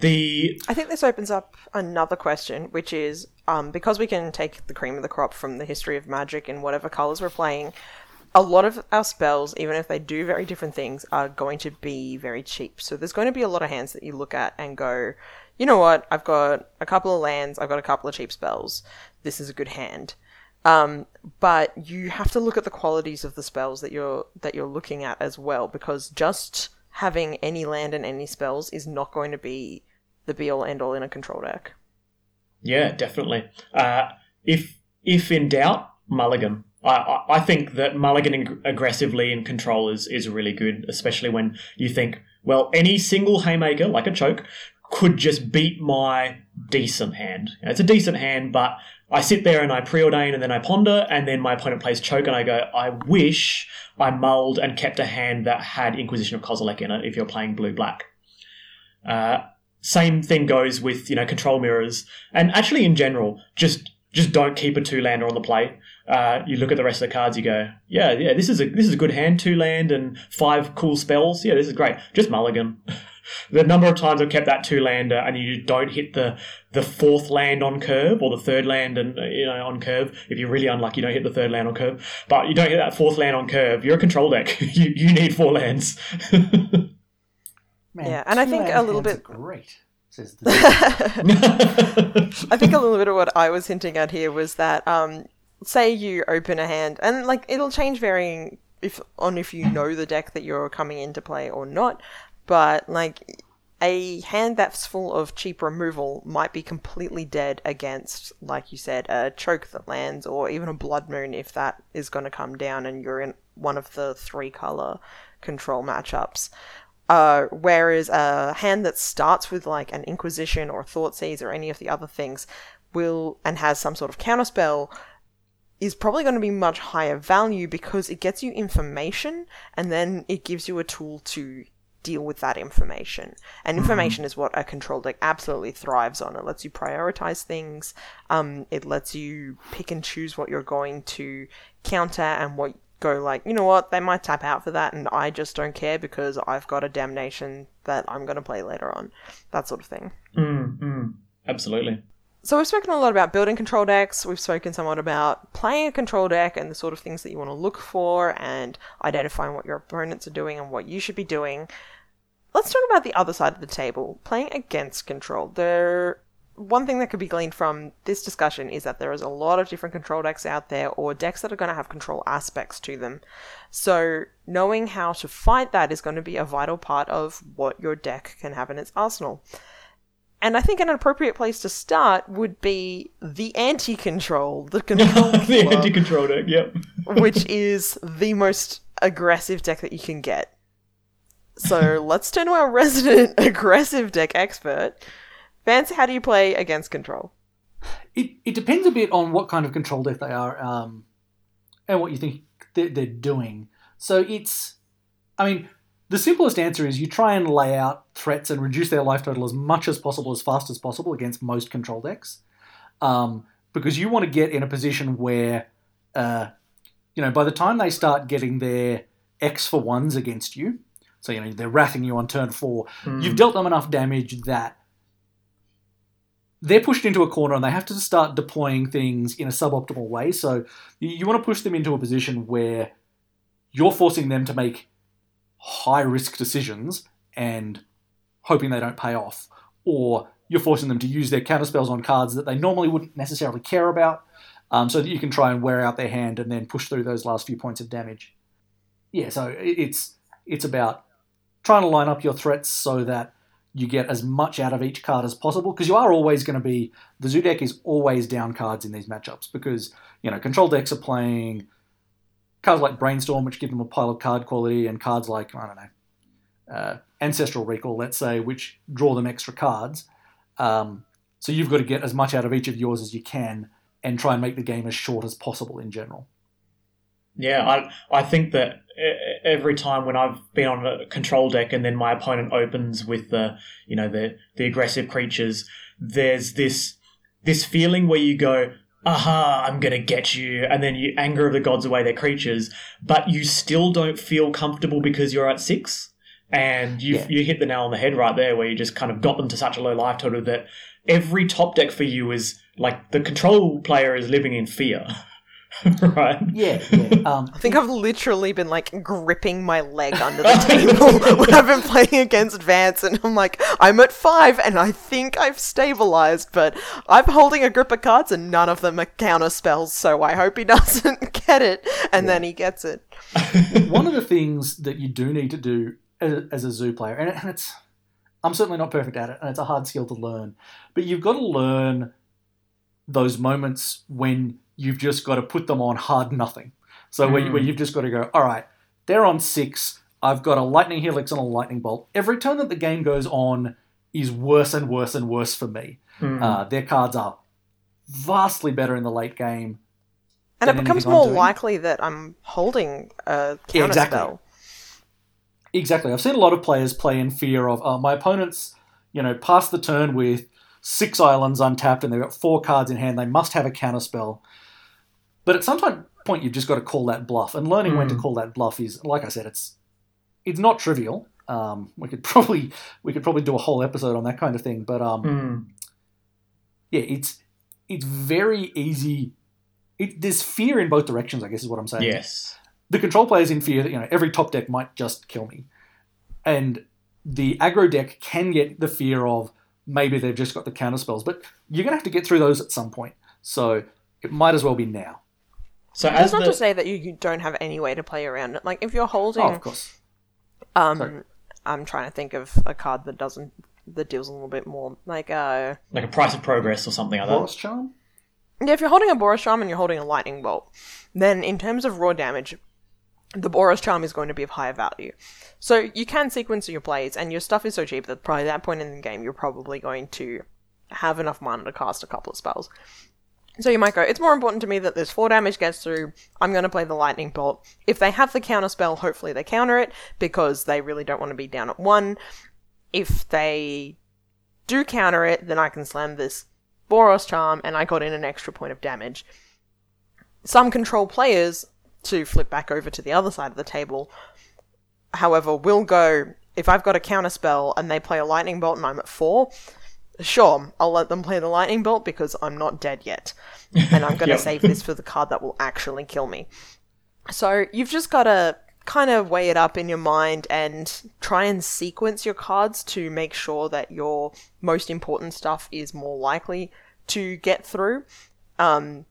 The I think this opens up another question, which is um, because we can take the cream of the crop from the history of magic in whatever colors we're playing, a lot of our spells, even if they do very different things, are going to be very cheap. So there's going to be a lot of hands that you look at and go, you know what, I've got a couple of lands, I've got a couple of cheap spells. This is a good hand. Um, but you have to look at the qualities of the spells that you're that you're looking at as well, because just having any land and any spells is not going to be the be all end all in a control deck. Yeah, definitely. Uh, if if in doubt, mulligan. I, I, think that mulliganing aggressively in control is, is really good, especially when you think, well, any single haymaker, like a choke, could just beat my decent hand. It's a decent hand, but I sit there and I preordain and then I ponder, and then my opponent plays choke, and I go, I wish I mulled and kept a hand that had Inquisition of Kozilek in it if you're playing blue black. Uh, same thing goes with you know control mirrors, and actually in general, just just don't keep a two lander on the play. Uh, you look at the rest of the cards, you go, yeah, yeah, this is a this is a good hand, two land and five cool spells. Yeah, this is great. Just mulligan. the number of times I've kept that two lander and you don't hit the the fourth land on curve or the third land and you know on curve. If you're really unlucky, you don't hit the third land on curve, but you don't hit that fourth land on curve. You're a control deck. you you need four lands. Man, Yeah, and I think a little bit- great. Says the I think a little bit of what I was hinting at here was that, um, say you open a hand, and like it'll change varying if on if you know the deck that you're coming into play or not. But like a hand that's full of cheap removal might be completely dead against, like you said, a choke that lands, or even a blood moon if that is going to come down and you're in one of the three color control matchups. Uh, whereas a hand that starts with like an Inquisition or Thoughtseize or any of the other things will and has some sort of counterspell is probably going to be much higher value because it gets you information and then it gives you a tool to deal with that information. And information is what a control deck absolutely thrives on. It lets you prioritize things. Um, it lets you pick and choose what you're going to counter and what go like, you know what, they might tap out for that and I just don't care because I've got a damnation that I'm going to play later on. That sort of thing. Mm, mm, absolutely. So we've spoken a lot about building control decks. We've spoken somewhat about playing a control deck and the sort of things that you want to look for and identifying what your opponents are doing and what you should be doing. Let's talk about the other side of the table, playing against control. There one thing that could be gleaned from this discussion is that there is a lot of different control decks out there or decks that are going to have control aspects to them. So, knowing how to fight that is going to be a vital part of what your deck can have in its arsenal. And I think an appropriate place to start would be the anti control, the control the killer, anti-control deck. Yep. which is the most aggressive deck that you can get. So let's turn to our resident aggressive deck expert. Vance, how do you play against control? It, it depends a bit on what kind of control deck they are um, and what you think they're, they're doing. So it's, I mean, the simplest answer is you try and lay out threats and reduce their life total as much as possible, as fast as possible against most control decks. Um, because you want to get in a position where, uh, you know, by the time they start getting their X for ones against you, so, you know, they're wrathing you on turn four, you've dealt them enough damage that they're pushed into a corner and they have to start deploying things in a suboptimal way. So you, you want to push them into a position where you're forcing them to make high risk decisions and hoping they don't pay off, or you're forcing them to use their counterspells on cards that they normally wouldn't necessarily care about, um, so that you can try and wear out their hand and then push through those last few points of damage. Yeah, so it's it's about trying to line up your threats so that you get as much out of each card as possible because you are always going to be the zoo deck is always down cards in these matchups because you know control decks are playing cards like brainstorm which give them a pile of card quality and cards like i don't know uh, ancestral recall let's say which draw them extra cards. Um, so you've got to get as much out of each of yours as you can and try and make the game as short as possible in general. Yeah, I I think that every time when I've been on a control deck and then my opponent opens with the you know the the aggressive creatures, there's this this feeling where you go, aha, I'm gonna get you, and then you anger of the gods away their creatures, but you still don't feel comfortable because you're at six. And you Yeah. you hit the nail on the head right there, where you just kind of got them to such a low life total that every top deck for you is like the control player is living in fear, right? yeah yeah um, I think I've literally been like gripping my leg under the table when I've been playing against Vance, and I'm like, I'm at five, and I think I've stabilized, but I'm holding a grip of cards, and none of them are counter spells, so I hope he doesn't get it, and then he gets it. one of the things that you do need to do as, as a zoo player, and it's, I'm certainly not perfect at it, and it's a hard skill to learn, but you've got to learn those moments when you've just got to put them on hard nothing. So where, Mm. where you've just got to go, all right, they're on six. I've got a lightning helix and a lightning bolt. Every turn that the game goes on is worse and worse and worse for me. Mm. Uh, their cards are vastly better in the late game. And it becomes more likely that I'm holding a Yeah, counter exactly. spell. Exactly. I've seen a lot of players play in fear of uh, my opponents, you know, pass the turn with six islands untapped and they've got four cards in hand. They must have a counter spell. But at some time, point, you've just got to call that bluff. And learning when to Mm. call that bluff is, like I said, it's it's not trivial. Um, we could probably we could probably do a whole episode on that kind of thing. But um, Mm. yeah, it's it's very easy. It, there's fear in both directions. I guess is what I'm saying Yes. the control player's in fear that you know every top deck might just kill me, and the aggro deck can get the fear of maybe they've just got the counter spells, but you're gonna have to get through those at some point. So it might as well be now. So That's as not the to say that you, you don't have any way to play around it. Like if you're holding, Oh, of course. um, sorry. I'm trying to think of a card that doesn't that deals a little bit more. Like uh, like a price of progress or something like Boros that. Charm? yeah, if you're holding a Boros Charm and you're holding a Lightning Bolt, then in terms of raw damage, the Boros Charm is going to be of higher value. So you can sequence your plays, and your stuff is so cheap that probably at that point in the game you're probably going to have enough mana to cast a couple of spells. So you might go, it's more important to me that this 4 damage gets through, I'm going to play the Lightning Bolt. If they have the counter spell, hopefully they counter it, because they really don't want to be down at 1. If they do counter it, then I can slam this Boros Charm, and I got in an extra point of damage. Some control players, to flip back over to the other side of the table, however, will go, if I've got a counter spell and they play a Lightning Bolt and I'm at 4, sure, I'll let them play the lightning bolt because I'm not dead yet. And I'm going to Yep. save this for the card that will actually kill me. So you've just got to kind of weigh it up in your mind and try and sequence your cards to make sure that your most important stuff is more likely to get through. Um,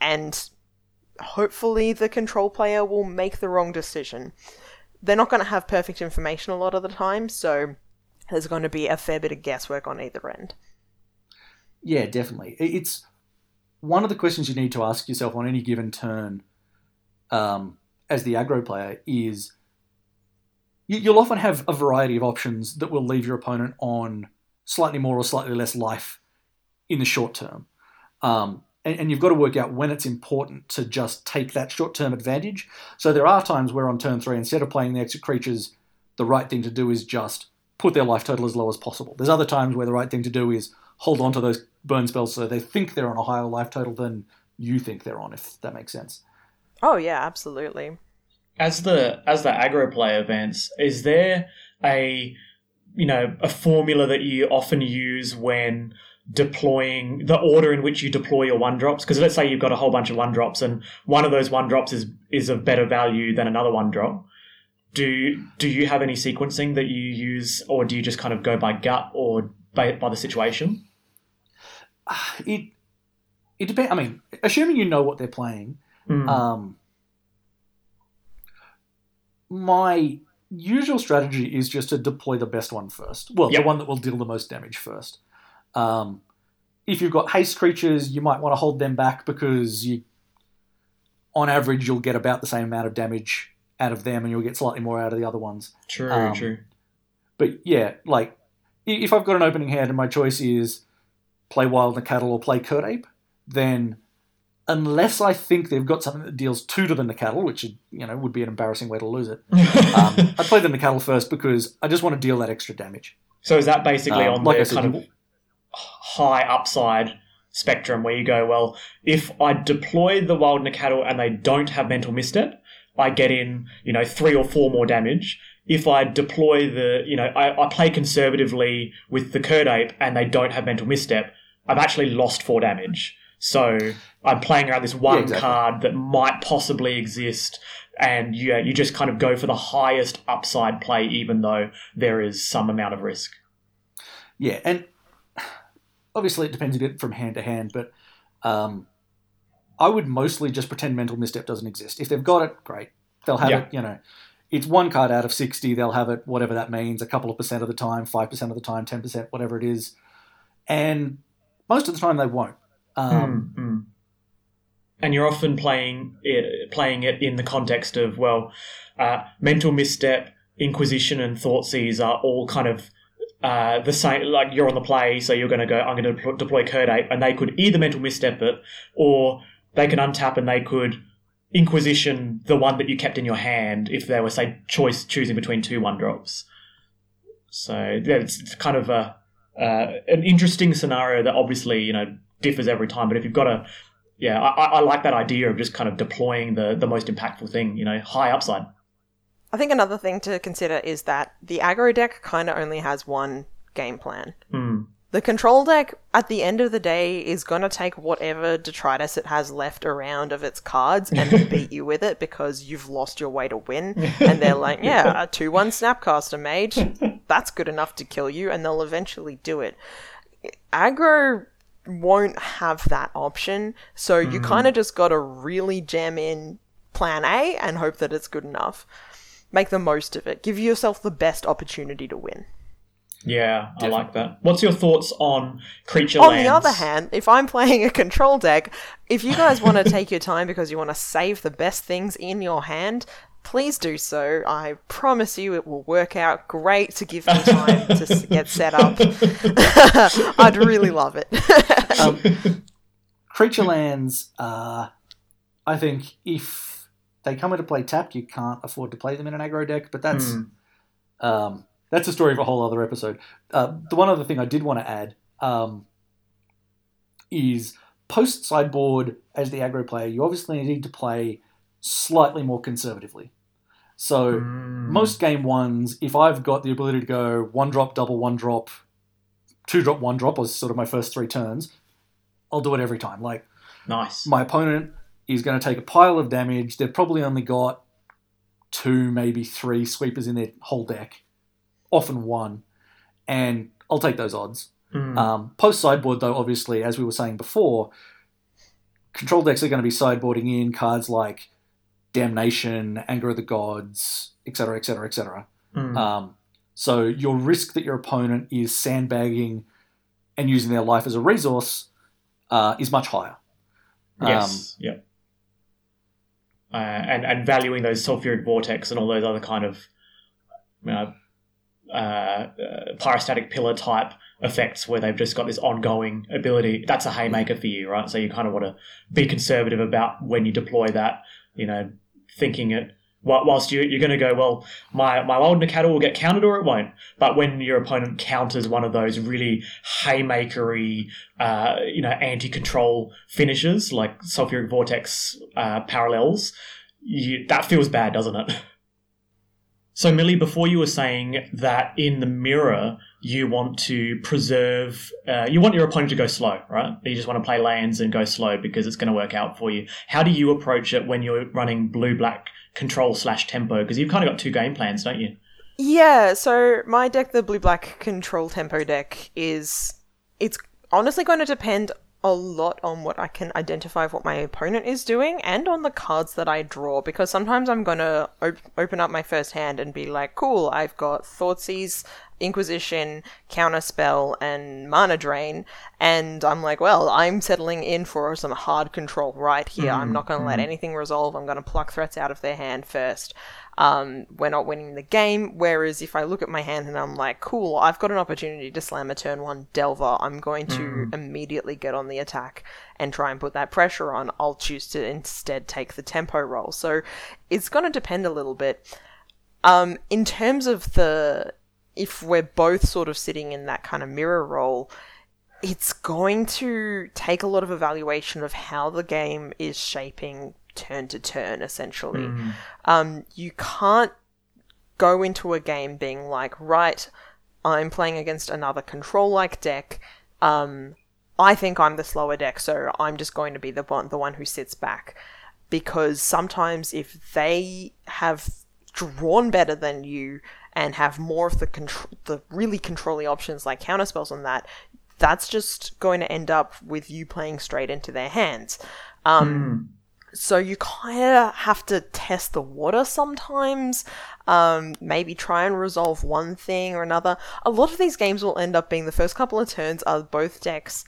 and hopefully the control player will make the wrong decision. They're not going to have perfect information a lot of the time, so there's going to be a fair bit of guesswork on either end. Yeah, definitely. It's one of the questions you need to ask yourself on any given turn um, as the aggro player is you- you'll often have a variety of options that will leave your opponent on slightly more or slightly less life in the short term. Um, and, and you've got to work out when it's important to just take that short term advantage. So there are times where on turn three, instead of playing the extra creatures, the right thing to do is just put their life total as low as possible. There's other times where the right thing to do is hold on to those burn spells so they think they're on a higher life total than you think they're on, if that makes sense. Oh yeah, absolutely. As the as the aggro player, Vance, is there a you know a formula that you often use when deploying the order in which you deploy your one drops? Because let's say you've got a whole bunch of one drops, and one of those one drops is is of better value than another one drop. Do do you have any sequencing that you use, or do you just kind of go by gut or by, by the situation? It it depends. I mean, assuming you know what they're playing, Hmm. um, my usual strategy is just to deploy the best one first. Well, Yep. the one that will deal the most damage first. Um, if you've got haste creatures, you might want to hold them back because you, on average, you'll get about the same amount of damage out of them, and you'll get slightly more out of the other ones. true, um, true. But yeah, like if I've got an opening hand and my choice is play Wild Nacatl or play Kird Ape, then unless I think they've got something that deals two to the Cattle, which you know would be an embarrassing way to lose it, um, I play the Cattle first because I just want to deal that extra damage. so is that basically Um, on like the said, kind of high upside spectrum where you go, well, if I deploy the wild Nacatl and they don't have mental misstep, I get in, you know, three or four more damage. If I deploy the, you know, I, I play conservatively with the Kird Ape and they don't have mental misstep, I've actually lost four damage. So I'm playing around this one exactly. card that might possibly exist, and yeah, you just kind of go for the highest upside play, even though there is some amount of risk. Yeah, and obviously it depends a bit from hand to hand, but um, I would mostly just pretend mental misstep doesn't exist. If they've got it, great. They'll have Yeah. it, you know. It's one card out of 60, they'll have it, whatever that means, a couple of percent of the time, 5% of the time, 10%, whatever it is. And most of the time they won't. Um, Mm, mm. And you're often playing it, playing it in the context of well, uh, mental misstep, inquisition, and thoughtseize are all kind of uh, the same. Like you're on the play, so you're going to go. I'm going to deploy Ape, and they could either mental misstep it, or they can untap and they could inquisition the one that you kept in your hand if they were say choice choosing between two one drops. So yeah, it's, it's kind of a uh, an interesting scenario that obviously you know differs every time. But if you've got a yeah, I, I like that idea of just kind of deploying the the most impactful thing. You know, high upside. I think another thing to consider is that the aggro deck kind of only has one game plan. Hmm. The control deck, at the end of the day, is going to take whatever detritus it has left around of its cards and beat you with it because you've lost your way to win. And they're like, yeah, a 2 1 Snapcaster Mage, that's good enough to kill you, and they'll eventually do it. Aggro won't have that option. So you mm. kind of just got to really jam in plan A and hope that it's good enough. Make the most of it. Give yourself the best opportunity to win. Yeah, I like that. What's your thoughts on creature Lands? On lands? the other hand, if I'm playing a control deck, if you guys want to take your time because you want to save the best things in your hand, please do so. I promise you it will work out great to give me time to get set up. I'd really love it. Um, creature lands, uh, I think if they come into play tapped, you can't afford to play them in an aggro deck, but that's Hmm. um, that's a story of a whole other episode. Uh, the one other thing I did want to add um, is post sideboard as the aggro player, you obviously need to play slightly more conservatively. So Mm. most game ones, if I've got the ability to go one drop, double one drop, two drop, one drop, was sort of my first three turns, I'll do it every time. Like nice. my opponent is going to take a pile of damage. They've probably only got two, maybe three sweepers in their whole deck, often one, and I'll take those odds. Mm. Um, Post sideboard, though, obviously, as we were saying before, control decks are going to be sideboarding in cards like Damnation, Anger of the Gods, etc., etc., etc. Um, so your risk that your opponent is sandbagging and using their life as a resource uh, is much higher. yes. yeah. Uh, and and valuing those sulfuric vortex and all those other kind of uh, uh, pyrostatic pillar type effects where they've just got this ongoing ability. That's a haymaker for you, right? So you kind of want to be conservative about when you deploy that. You know, thinking it whilst you, you're going to go, well, my my old Nacatl will get countered or it won't. But when your opponent counters one of those really haymakery, uh, you know, anti-control finishes like sulfuric vortex uh, parallels, you, that feels bad, doesn't it? So, Millie, before you were saying that in the mirror, you want to preserve, uh, you want your opponent to go slow, right? You just want to play lands and go slow because it's going to work out for you. How do you approach it when you're running blue black control slash tempo? Because you've kind of got two game plans, don't you? Yeah, so my deck, the blue black control tempo deck, is it's honestly going to depend a lot on what I can identify of what my opponent is doing and on the cards that I draw because sometimes I'm to op- open up my first hand and be like, cool, I've got Thoughtseize, Inquisition, Counterspell, and Mana Drain, and I'm like, well, I'm settling in for some hard control right here. I'm not going to let anything resolve. I'm going to pluck threats out of their hand first um, we're not winning the game. Whereas if I look at my hand and I'm like, cool, I've got an opportunity to slam a turn one Delver, I'm going to immediately get on the attack and try and put that pressure on. I'll choose to instead take the tempo roll. So it's going to depend a little bit. Um, in terms of the, if we're both sort of sitting in that kind of mirror role, it's going to take a lot of evaluation of how the game is shaping turn to turn, essentially. Um, you can't go into a game being like, right, I'm playing against another control like deck. Um, I think I'm the slower deck, so I'm just going to be the one, the one who sits back. Because sometimes if they have drawn better than you and have more of the contr- the really controlling options like counterspells and that, that's just going to end up with you playing straight into their hands. Um, so you kind of have to test the water sometimes. Um, maybe try and resolve one thing or another. A lot of these games will end up being the first couple of turns are both decks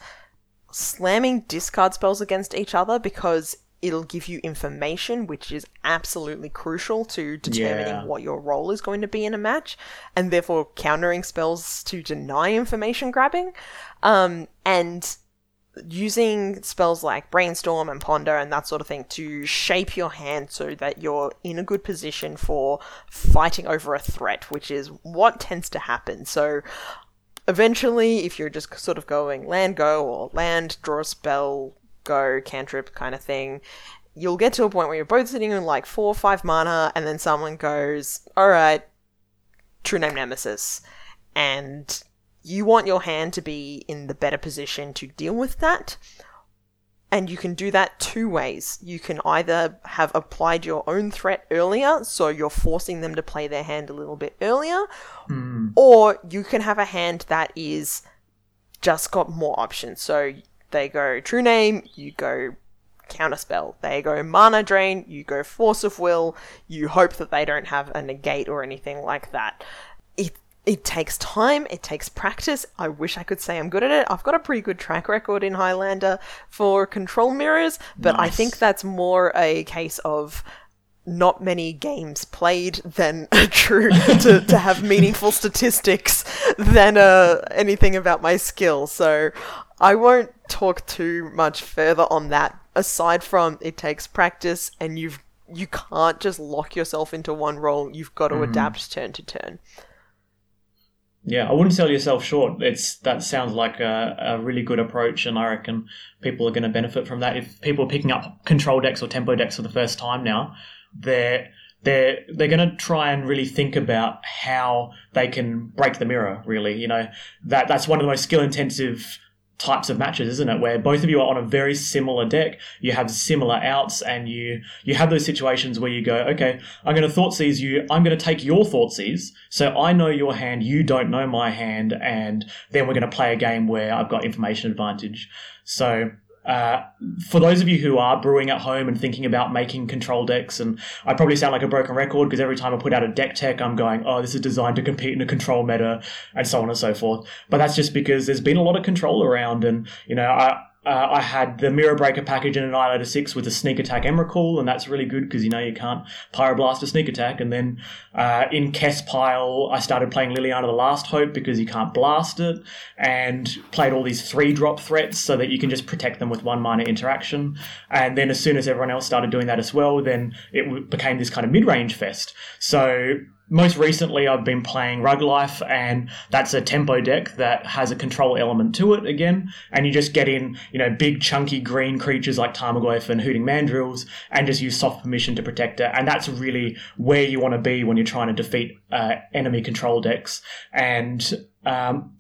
slamming discard spells against each other because it'll give you information which is absolutely crucial to determining Yeah. what your role is going to be in a match and therefore countering spells to deny information grabbing um, and using spells like brainstorm and ponder and that sort of thing to shape your hand so that you're in a good position for fighting over a threat which is what tends to happen so eventually if you're just sort of going land go or land draw a spell go cantrip kind of thing you'll get to a point where you're both sitting in like four or five mana and then someone goes all right true name nemesis and you want your hand to be in the better position to deal with that. And you can do that two ways. You can either have applied your own threat earlier, so you're forcing them to play their hand a little bit earlier, hmm. or you can have a hand that is just got more options. So they go True Name, you go Counterspell. They go Mana Drain, you go Force of Will, you hope that they don't have a negate or anything like that. It it takes time, it takes practice. I wish I could say I'm good at it. I've got a pretty good track record in Highlander for control mirrors, but I think that's more a case of not many games played than true to, to have meaningful statistics than uh, anything about my skill. So I won't talk too much further on that. Aside from it takes practice and you've you can't just lock yourself into one role. You've got to mm. adapt turn to turn. Yeah, I wouldn't sell yourself short. It's that sounds like a, a really good approach, and I reckon people are going to benefit from that. If people are picking up control decks or tempo decks for the first time now, they're they're they're going to try and really think about how they can break the mirror. Really, you know that that's one of the most skill intensive types of matches, isn't it? Where both of you are on a very similar deck, you have similar outs, and you you have those situations where you go, okay, I'm going to thought seize you. I'm going to take your thought seize, so I know your hand, you don't know my hand, and then we're going to play a game where I've got information advantage. So. Uh, for those of you who are brewing at home and thinking about making control decks, and I probably sound like a broken record because every time I put out a deck tech, I'm going, oh, this is designed to compete in a control meta, and so on and so forth. But that's just because there's been a lot of control around, and you know, I uh, I had the Mirror Breaker package in Annihilator 6 with a Sneak Attack Emrakul, and that's really good because you know you can't Pyroblast a Sneak Attack. And then uh, in Kess Pile, I started playing Liliana the Last Hope because you can't blast it, and played all these three drop threats so that you can just protect them with one minor interaction. And then as soon as everyone else started doing that as well, then it became this kind of mid range fest. So most recently I've been playing Rug Life, and that's a tempo deck that has a control element to it again. And you just get in, you know, big chunky green creatures like Tarmogoyf and Hooting Mandrills, and just use soft permission to protect it. And that's really where you want to be when you're trying to defeat uh, enemy control decks. And um,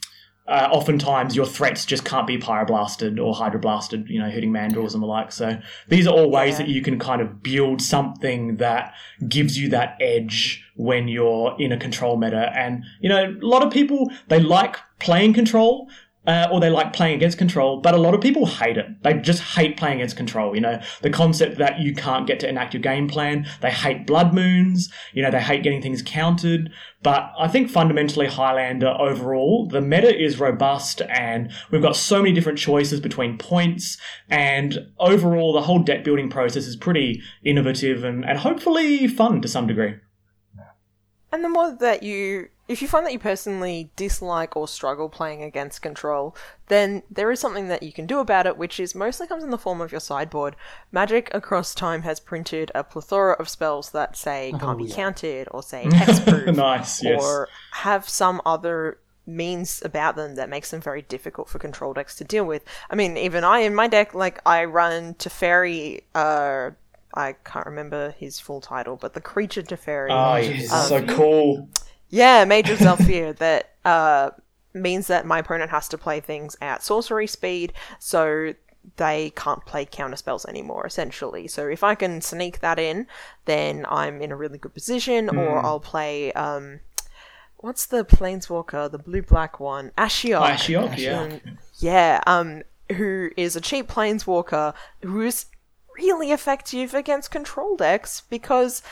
uh, oftentimes your threats just can't be pyroblasted or hydroblasted, you know, Hooting Mandrills and the like. So these are all ways Yeah. that you can kind of build something that gives you that edge when you're in a control meta. And, you know, a lot of people, they like playing control. Uh, or they like playing against control, but a lot of people hate it. They just hate playing against control. You know, the concept that you can't get to enact your game plan. They hate blood moons. You know, they hate getting things countered. But I think fundamentally Highlander overall, the meta is robust and we've got so many different choices between points and overall the whole deck building process is pretty innovative and, and hopefully fun to some degree. And the more that you, if you find that you personally dislike or struggle playing against control, then there is something that you can do about it, which is mostly comes in the form of your sideboard. Magic across time has printed a plethora of spells that say can't be yeah. counted, or say hexproof, Nice, yes. or have some other means about them that makes them very difficult for control decks to deal with. I mean, even I in my deck, like I run Teferi, uh, I can't remember his full title, but the creature Teferi. Oh, yes, so cool. Yeah, Mage of Zhalfir that uh, means that my opponent has to play things at sorcery speed, so they can't play counter spells anymore, essentially. So if I can sneak that in, then I'm in a really good position, or I'll play. Um, what's the planeswalker, the blue black one? Ashiok. Ashiok, yeah. Yeah, um, who is a cheap planeswalker who is really effective against control decks because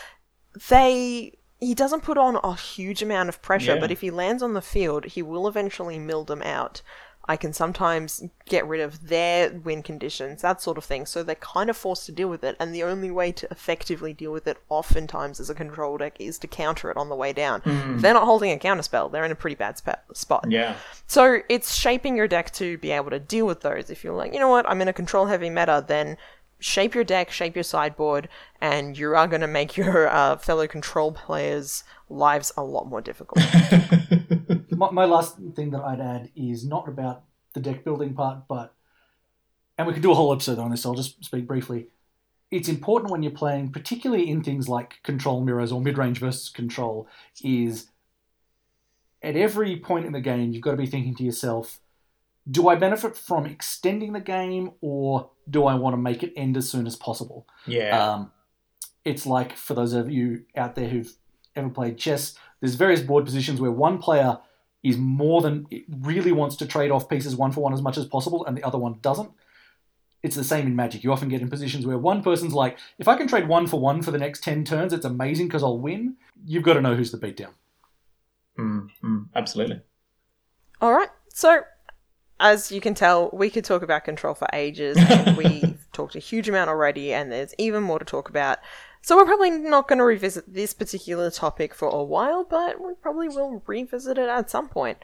they he doesn't put on a huge amount of pressure, Yeah. but if he lands on the field, he will eventually mill them out. I can sometimes get rid of their win conditions, that sort of thing. So they're kind of forced to deal with it, and the only way to effectively deal with it, oftentimes as a control deck, is to counter it on the way down. If they're not holding a counter spell, they're in a pretty bad spa- spot. Yeah. So it's shaping your deck to be able to deal with those. If you're like, you know what, I'm in a control heavy meta, then shape your deck, shape your sideboard, and you are going to make your uh, fellow control players' lives a lot more difficult. my, my last thing that I'd add is not about the deck building part, but and we could do a whole episode on this. So I'll just speak briefly. It's important when you're playing, particularly in things like control mirrors or mid range versus control, is at every point in the game you've got to be thinking to yourself, do I benefit from extending the game or do I want to make it end as soon as possible? Yeah. Um, it's like for those of you out there who've ever played chess, there's various board positions where one player is more than really wants to trade off pieces one for one as much as possible, and the other one doesn't. it's the same in Magic. You often get in positions where one person's like, if I can trade one for one for the next 10 turns, it's amazing because I'll win. You've got to know who's the beatdown. Mm, mm, absolutely. All right. So, as you can tell, we could talk about control for ages, and we've talked a huge amount already, and there's even more to talk about. So, we're probably not going to revisit this particular topic for a while, but we probably will revisit it at some point.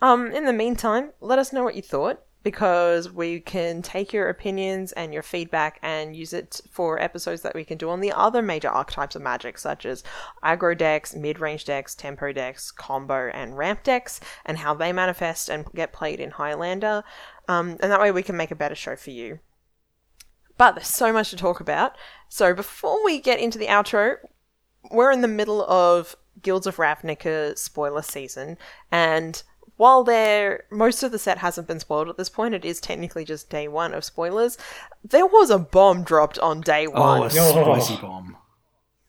Um, in the meantime, let us know what you thought because we can take your opinions and your feedback and use it for episodes that we can do on the other major archetypes of magic, such as aggro decks, mid range decks, tempo decks, combo, and ramp decks, and how they manifest and get played in Highlander. Um, and that way we can make a better show for you. But there's so much to talk about. So before we get into the outro, we're in the middle of Guilds of Ravnica spoiler season, and while there most of the set hasn't been spoiled at this point, it is technically just day one of spoilers. There was a bomb dropped on day one, Oh, a spicy oh. bomb.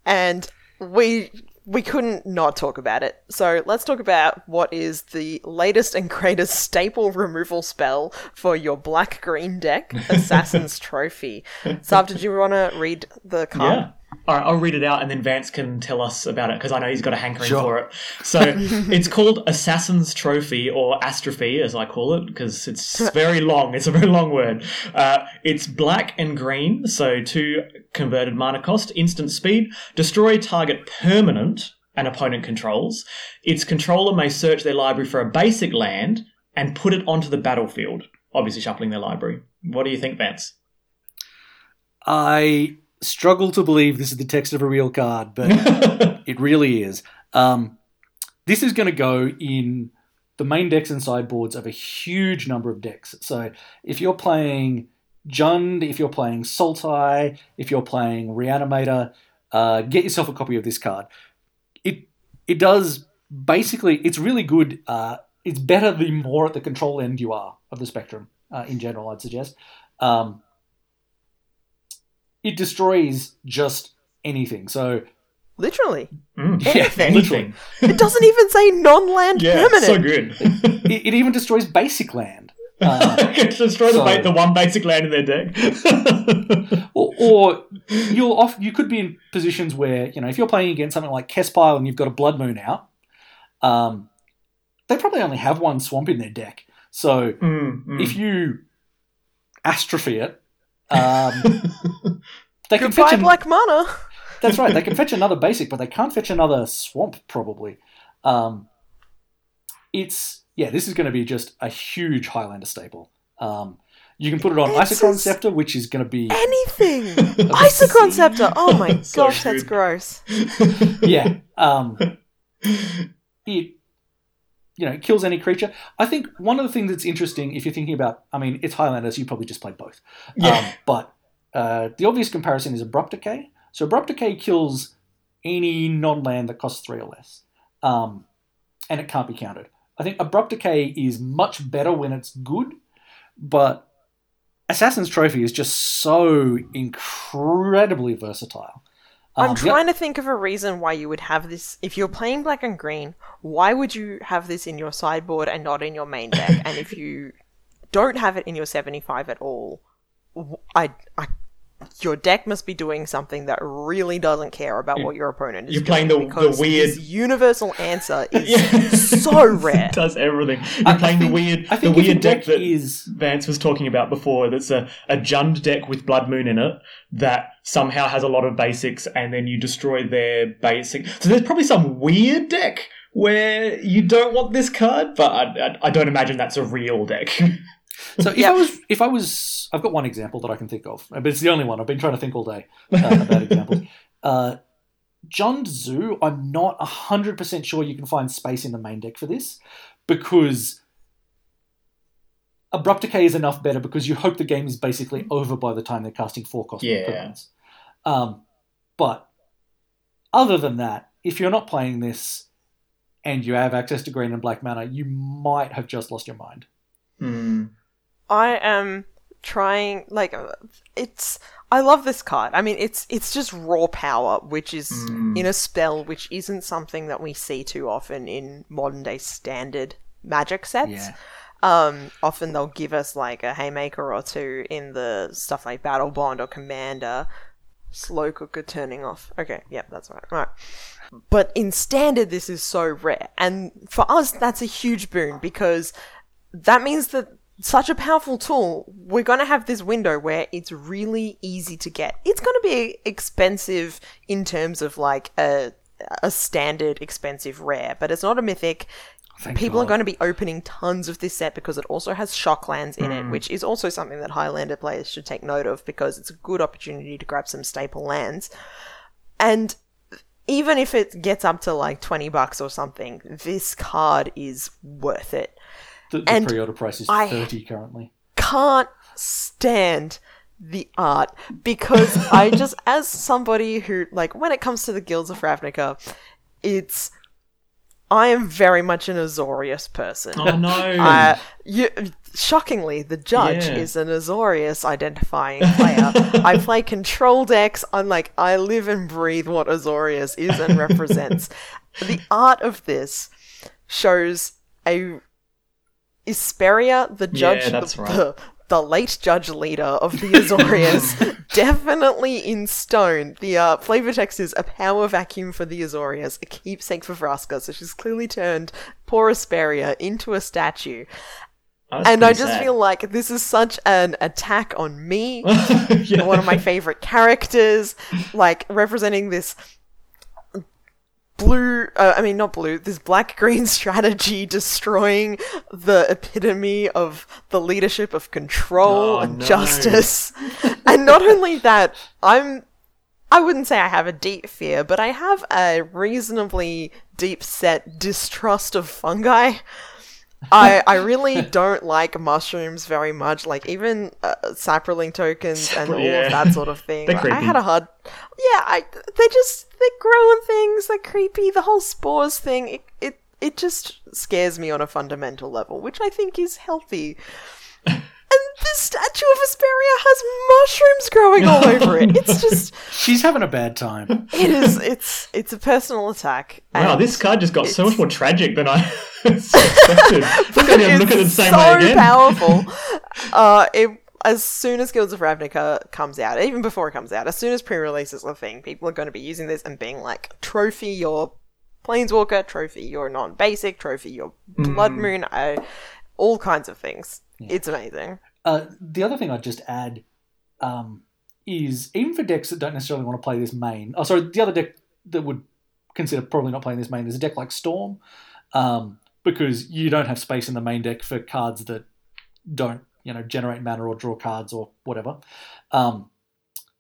and we we couldn't not talk about it. So let's talk about what is the latest and greatest staple removal spell for your black green deck, Assassin's Trophy. Sav, did you want to read the card? Yeah. All right, I'll read it out and then Vance can tell us about it because I know he's got a hankering Sure. for it. So it's called Assassin's Trophy or Astrophy, as I call it, because it's very long. It's a very long word. Uh, it's black and green, so two converted mana cost, instant speed, destroy target permanent an opponent controls. Its controller may search their library for a basic land and put it onto the battlefield, obviously shuffling their library. What do you think, Vance? I struggle to believe this is the text of a real card, but it really is. Um, this is going to go in the main decks and sideboards of a huge number of decks. So if you're playing Jund, if you're playing Sultai, if you're playing Reanimator, uh, get yourself a copy of this card. It it does basically. It's really good. Uh, it's better the more at the control end you are of the spectrum uh, in general. I'd suggest. Um, it destroys just anything. So Literally. Mm. Anything. Anything. It doesn't even say non-land Yeah, permanent. so good. it, it even destroys basic land. Uh, Destroy the, So- ba- the one basic land in their deck. or, or you'll off, you could be in positions where you know if you're playing against something like Kespile and you've got a Blood Moon out, um, they probably only have one swamp in their deck. So Mm, mm. if you astrophy it, um, they can Goodbye, fetch an, black mana. That's right. They can fetch another basic, but they can't fetch another swamp probably. Um, it's yeah. This is going to be just a huge Highlander staple. Um, you can put it on It's Isochron just- Scepter, which is going to be Anything. Isochron Scepter. Oh my So gosh, that's gross. yeah. Um, it you know it kills any creature. I think one of the things that's interesting if you're thinking about, I mean, it's Highlanders. You probably just played both. Yeah. Um, but uh, the obvious comparison is Abrupt Decay. So Abrupt Decay kills any non-land that costs three or less, um, and it can't be countered. I think Abrupt Decay is much better when it's good, but Assassin's Trophy is just so incredibly versatile. I'm Um, trying to think of a reason why you would have this. If you're playing black and green, why would you have this in your sideboard and not in your main deck? and if you don't have it in your 75 at all, I, I, your deck must be doing something that really doesn't care about what your opponent is You're playing doing the- the weird- universal answer is Yeah. so rare. It does everything. You're I- I playing think- the weird, the think if your weird deck deck that is Vance was talking about before. That's a, a Jund deck with Blood Moon in it that somehow has a lot of basics, and then you destroy their basic. So there's probably some weird deck where you don't want this card, but I, I, I don't imagine that's a real deck. So if Yeah. I was, if I was, I've got one example that I can think of, but it's the only one. I've been trying to think all day uh, about examples. Uh, Jund Zoo, I'm not hundred percent sure you can find space in the main deck for this because Abrupt Decay is enough better because you hope the game is basically over by the time they're casting four cost Yeah. permanents. Um, but other than that, if you're not playing this and you have access to green and black mana, you might have just lost your mind. Hmm. I am trying like it's I love this card. I mean it's it's just raw power which is Mm. in a spell which isn't something that we see too often in modern day standard magic sets. Yeah. Um, often they'll give us like a haymaker or two in the stuff like Battlebond or Commander. Slow cooker turning off. Okay, yep, that's right. Right. But in standard, this is so rare. And for us, that's a huge boon because that means that such a powerful tool, we're going to have this window where it's really easy to get. It's going to be expensive in terms of like a, a standard expensive rare, but it's not a mythic. Thank People are going to be opening tons of this set because it also has shocklands in it, hmm. which is also something that Highlander players should take note of because it's a good opportunity to grab some staple lands. And even if it gets up to like 20 bucks or something, this card is worth it. The, the and pre-order price is I- thirty currently. Can't stand the art because I just, as somebody who, like, when it comes to the Guilds of Ravnica, it's. I am very much an Azorius person. Oh no! Uh, you, shockingly, the judge Yeah. is an Azorius identifying player. I play control decks. I'm like, I live and breathe what Azorius is and represents. the art of this shows a Isperia, the judge, that's the, right. the, the late judge leader of the Azorius, definitely in stone. The uh, flavor text is a power vacuum for the Azorius, a keepsake for Vraska. So she's clearly turned poor Isperia into a statue. And I just sad. feel like this is such an attack on me, Yeah. one of my favorite characters, like representing this blue, uh, I mean, not blue, this black green strategy destroying the epitome of the leadership of control Oh, and no. justice. and not only that, I'm. I wouldn't say I have a deep fear, but I have a reasonably deep set distrust of fungi. I, I really don't like mushrooms very much. Like even uh, saproling tokens and all Yeah. of that sort of thing. Like, I had a hard. Yeah, I they just they're growing things. They're creepy. The whole spores thing. It it it just scares me on a fundamental level, which I think is healthy. And the statue of Isperia has mushrooms growing all over it. It's just She's having a bad time. it is it's it's a personal attack. Wow, this card just got so much more tragic than I expected. look at him, look at it the It's same so way again. powerful. uh, it, as soon as Guilds of Ravnica comes out, even before it comes out, as soon as pre-release is a thing, people are going to be using this and being like, "Trophy your Planeswalker, trophy your non-basic, trophy your Blood Moon, uh, all kinds of things." It's amazing. Uh, the other thing I'd just add um, is even for decks that don't necessarily want to play this main. Oh, sorry, the other deck that would consider probably not playing this main is a deck like Storm, um, because you don't have space in the main deck for cards that don't, you know, generate mana or draw cards or whatever. Um,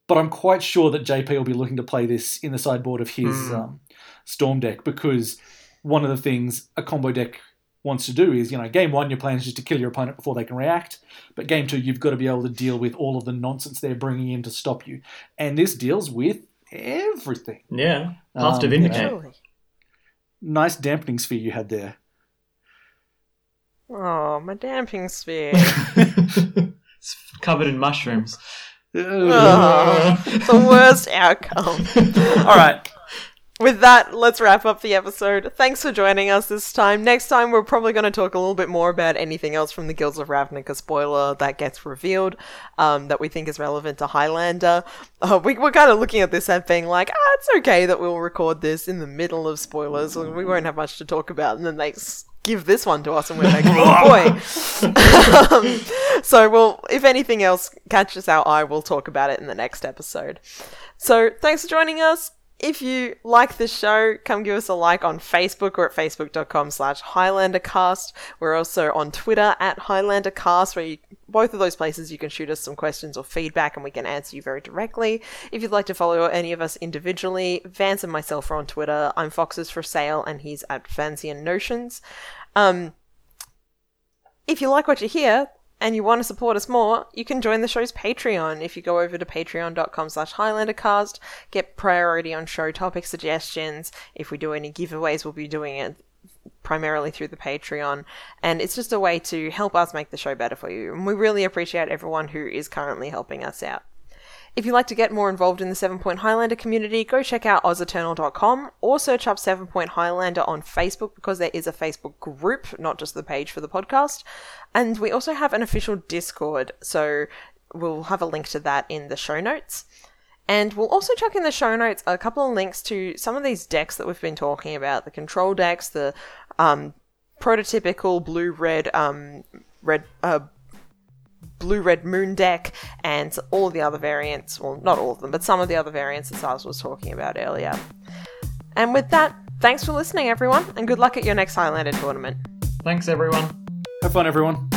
but I'm quite sure that JP will be looking to play this in the sideboard of his Mm. um, Storm deck because one of the things a combo deck wants to do is, you know, game one, your plan is just to kill your opponent before they can react. But game two, you've got to be able to deal with all of the nonsense they're bringing in to stop you. And this deals with everything. Yeah, path to Um, vindicate. Nice dampening sphere you had there. Oh, my damping sphere. it's covered in mushrooms. oh, the worst outcome. All right. With that, let's wrap up the episode. Thanks for joining us this time. Next time, we're probably going to talk a little bit more about anything else from the Guilds of Ravnica spoiler that gets revealed um, that we think is relevant to Highlander. Uh, we, we're kind of looking at this and being like, ah, it's okay that we'll record this in the middle of spoilers. We won't have much to talk about. And then they s- give this one to us and we're like, oh boy. um, so, well, if anything else catches our eye, we'll talk about it in the next episode. So, thanks for joining us. If you like this show, come give us a like on Facebook or at facebook.com slash HighlanderCast. We're also on Twitter at HighlanderCast, where you, both of those places you can shoot us some questions or feedback and we can answer you very directly. If you'd like to follow any of us individually, Vance and myself are on Twitter. I'm Foxes for Sale and he's at Fancy and Notions. Um, if you like what you hear and you want to support us more, you can join the show's Patreon. If you go over to patreon.com slash highlandercast, get priority on show topic suggestions. If we do any giveaways, we'll be doing it primarily through the Patreon. And it's just a way to help us make the show better for you. And we really appreciate everyone who is currently helping us out. If you'd like to get more involved in the Seven Point Highlander community, go check out ozeternal.com or search up Seven Point Highlander on Facebook because there is a Facebook group, not just the page for the podcast. And we also have an official Discord, so we'll have a link to that in the show notes. And we'll also chuck in the show notes a couple of links to some of these decks that we've been talking about the control decks, the um, prototypical blue red um, red uh, blue red moon deck and all the other variants well not all of them but some of the other variants that Sars was talking about earlier and with that thanks for listening everyone and good luck at your next Highlander tournament Thanks, everyone. Have fun, everyone.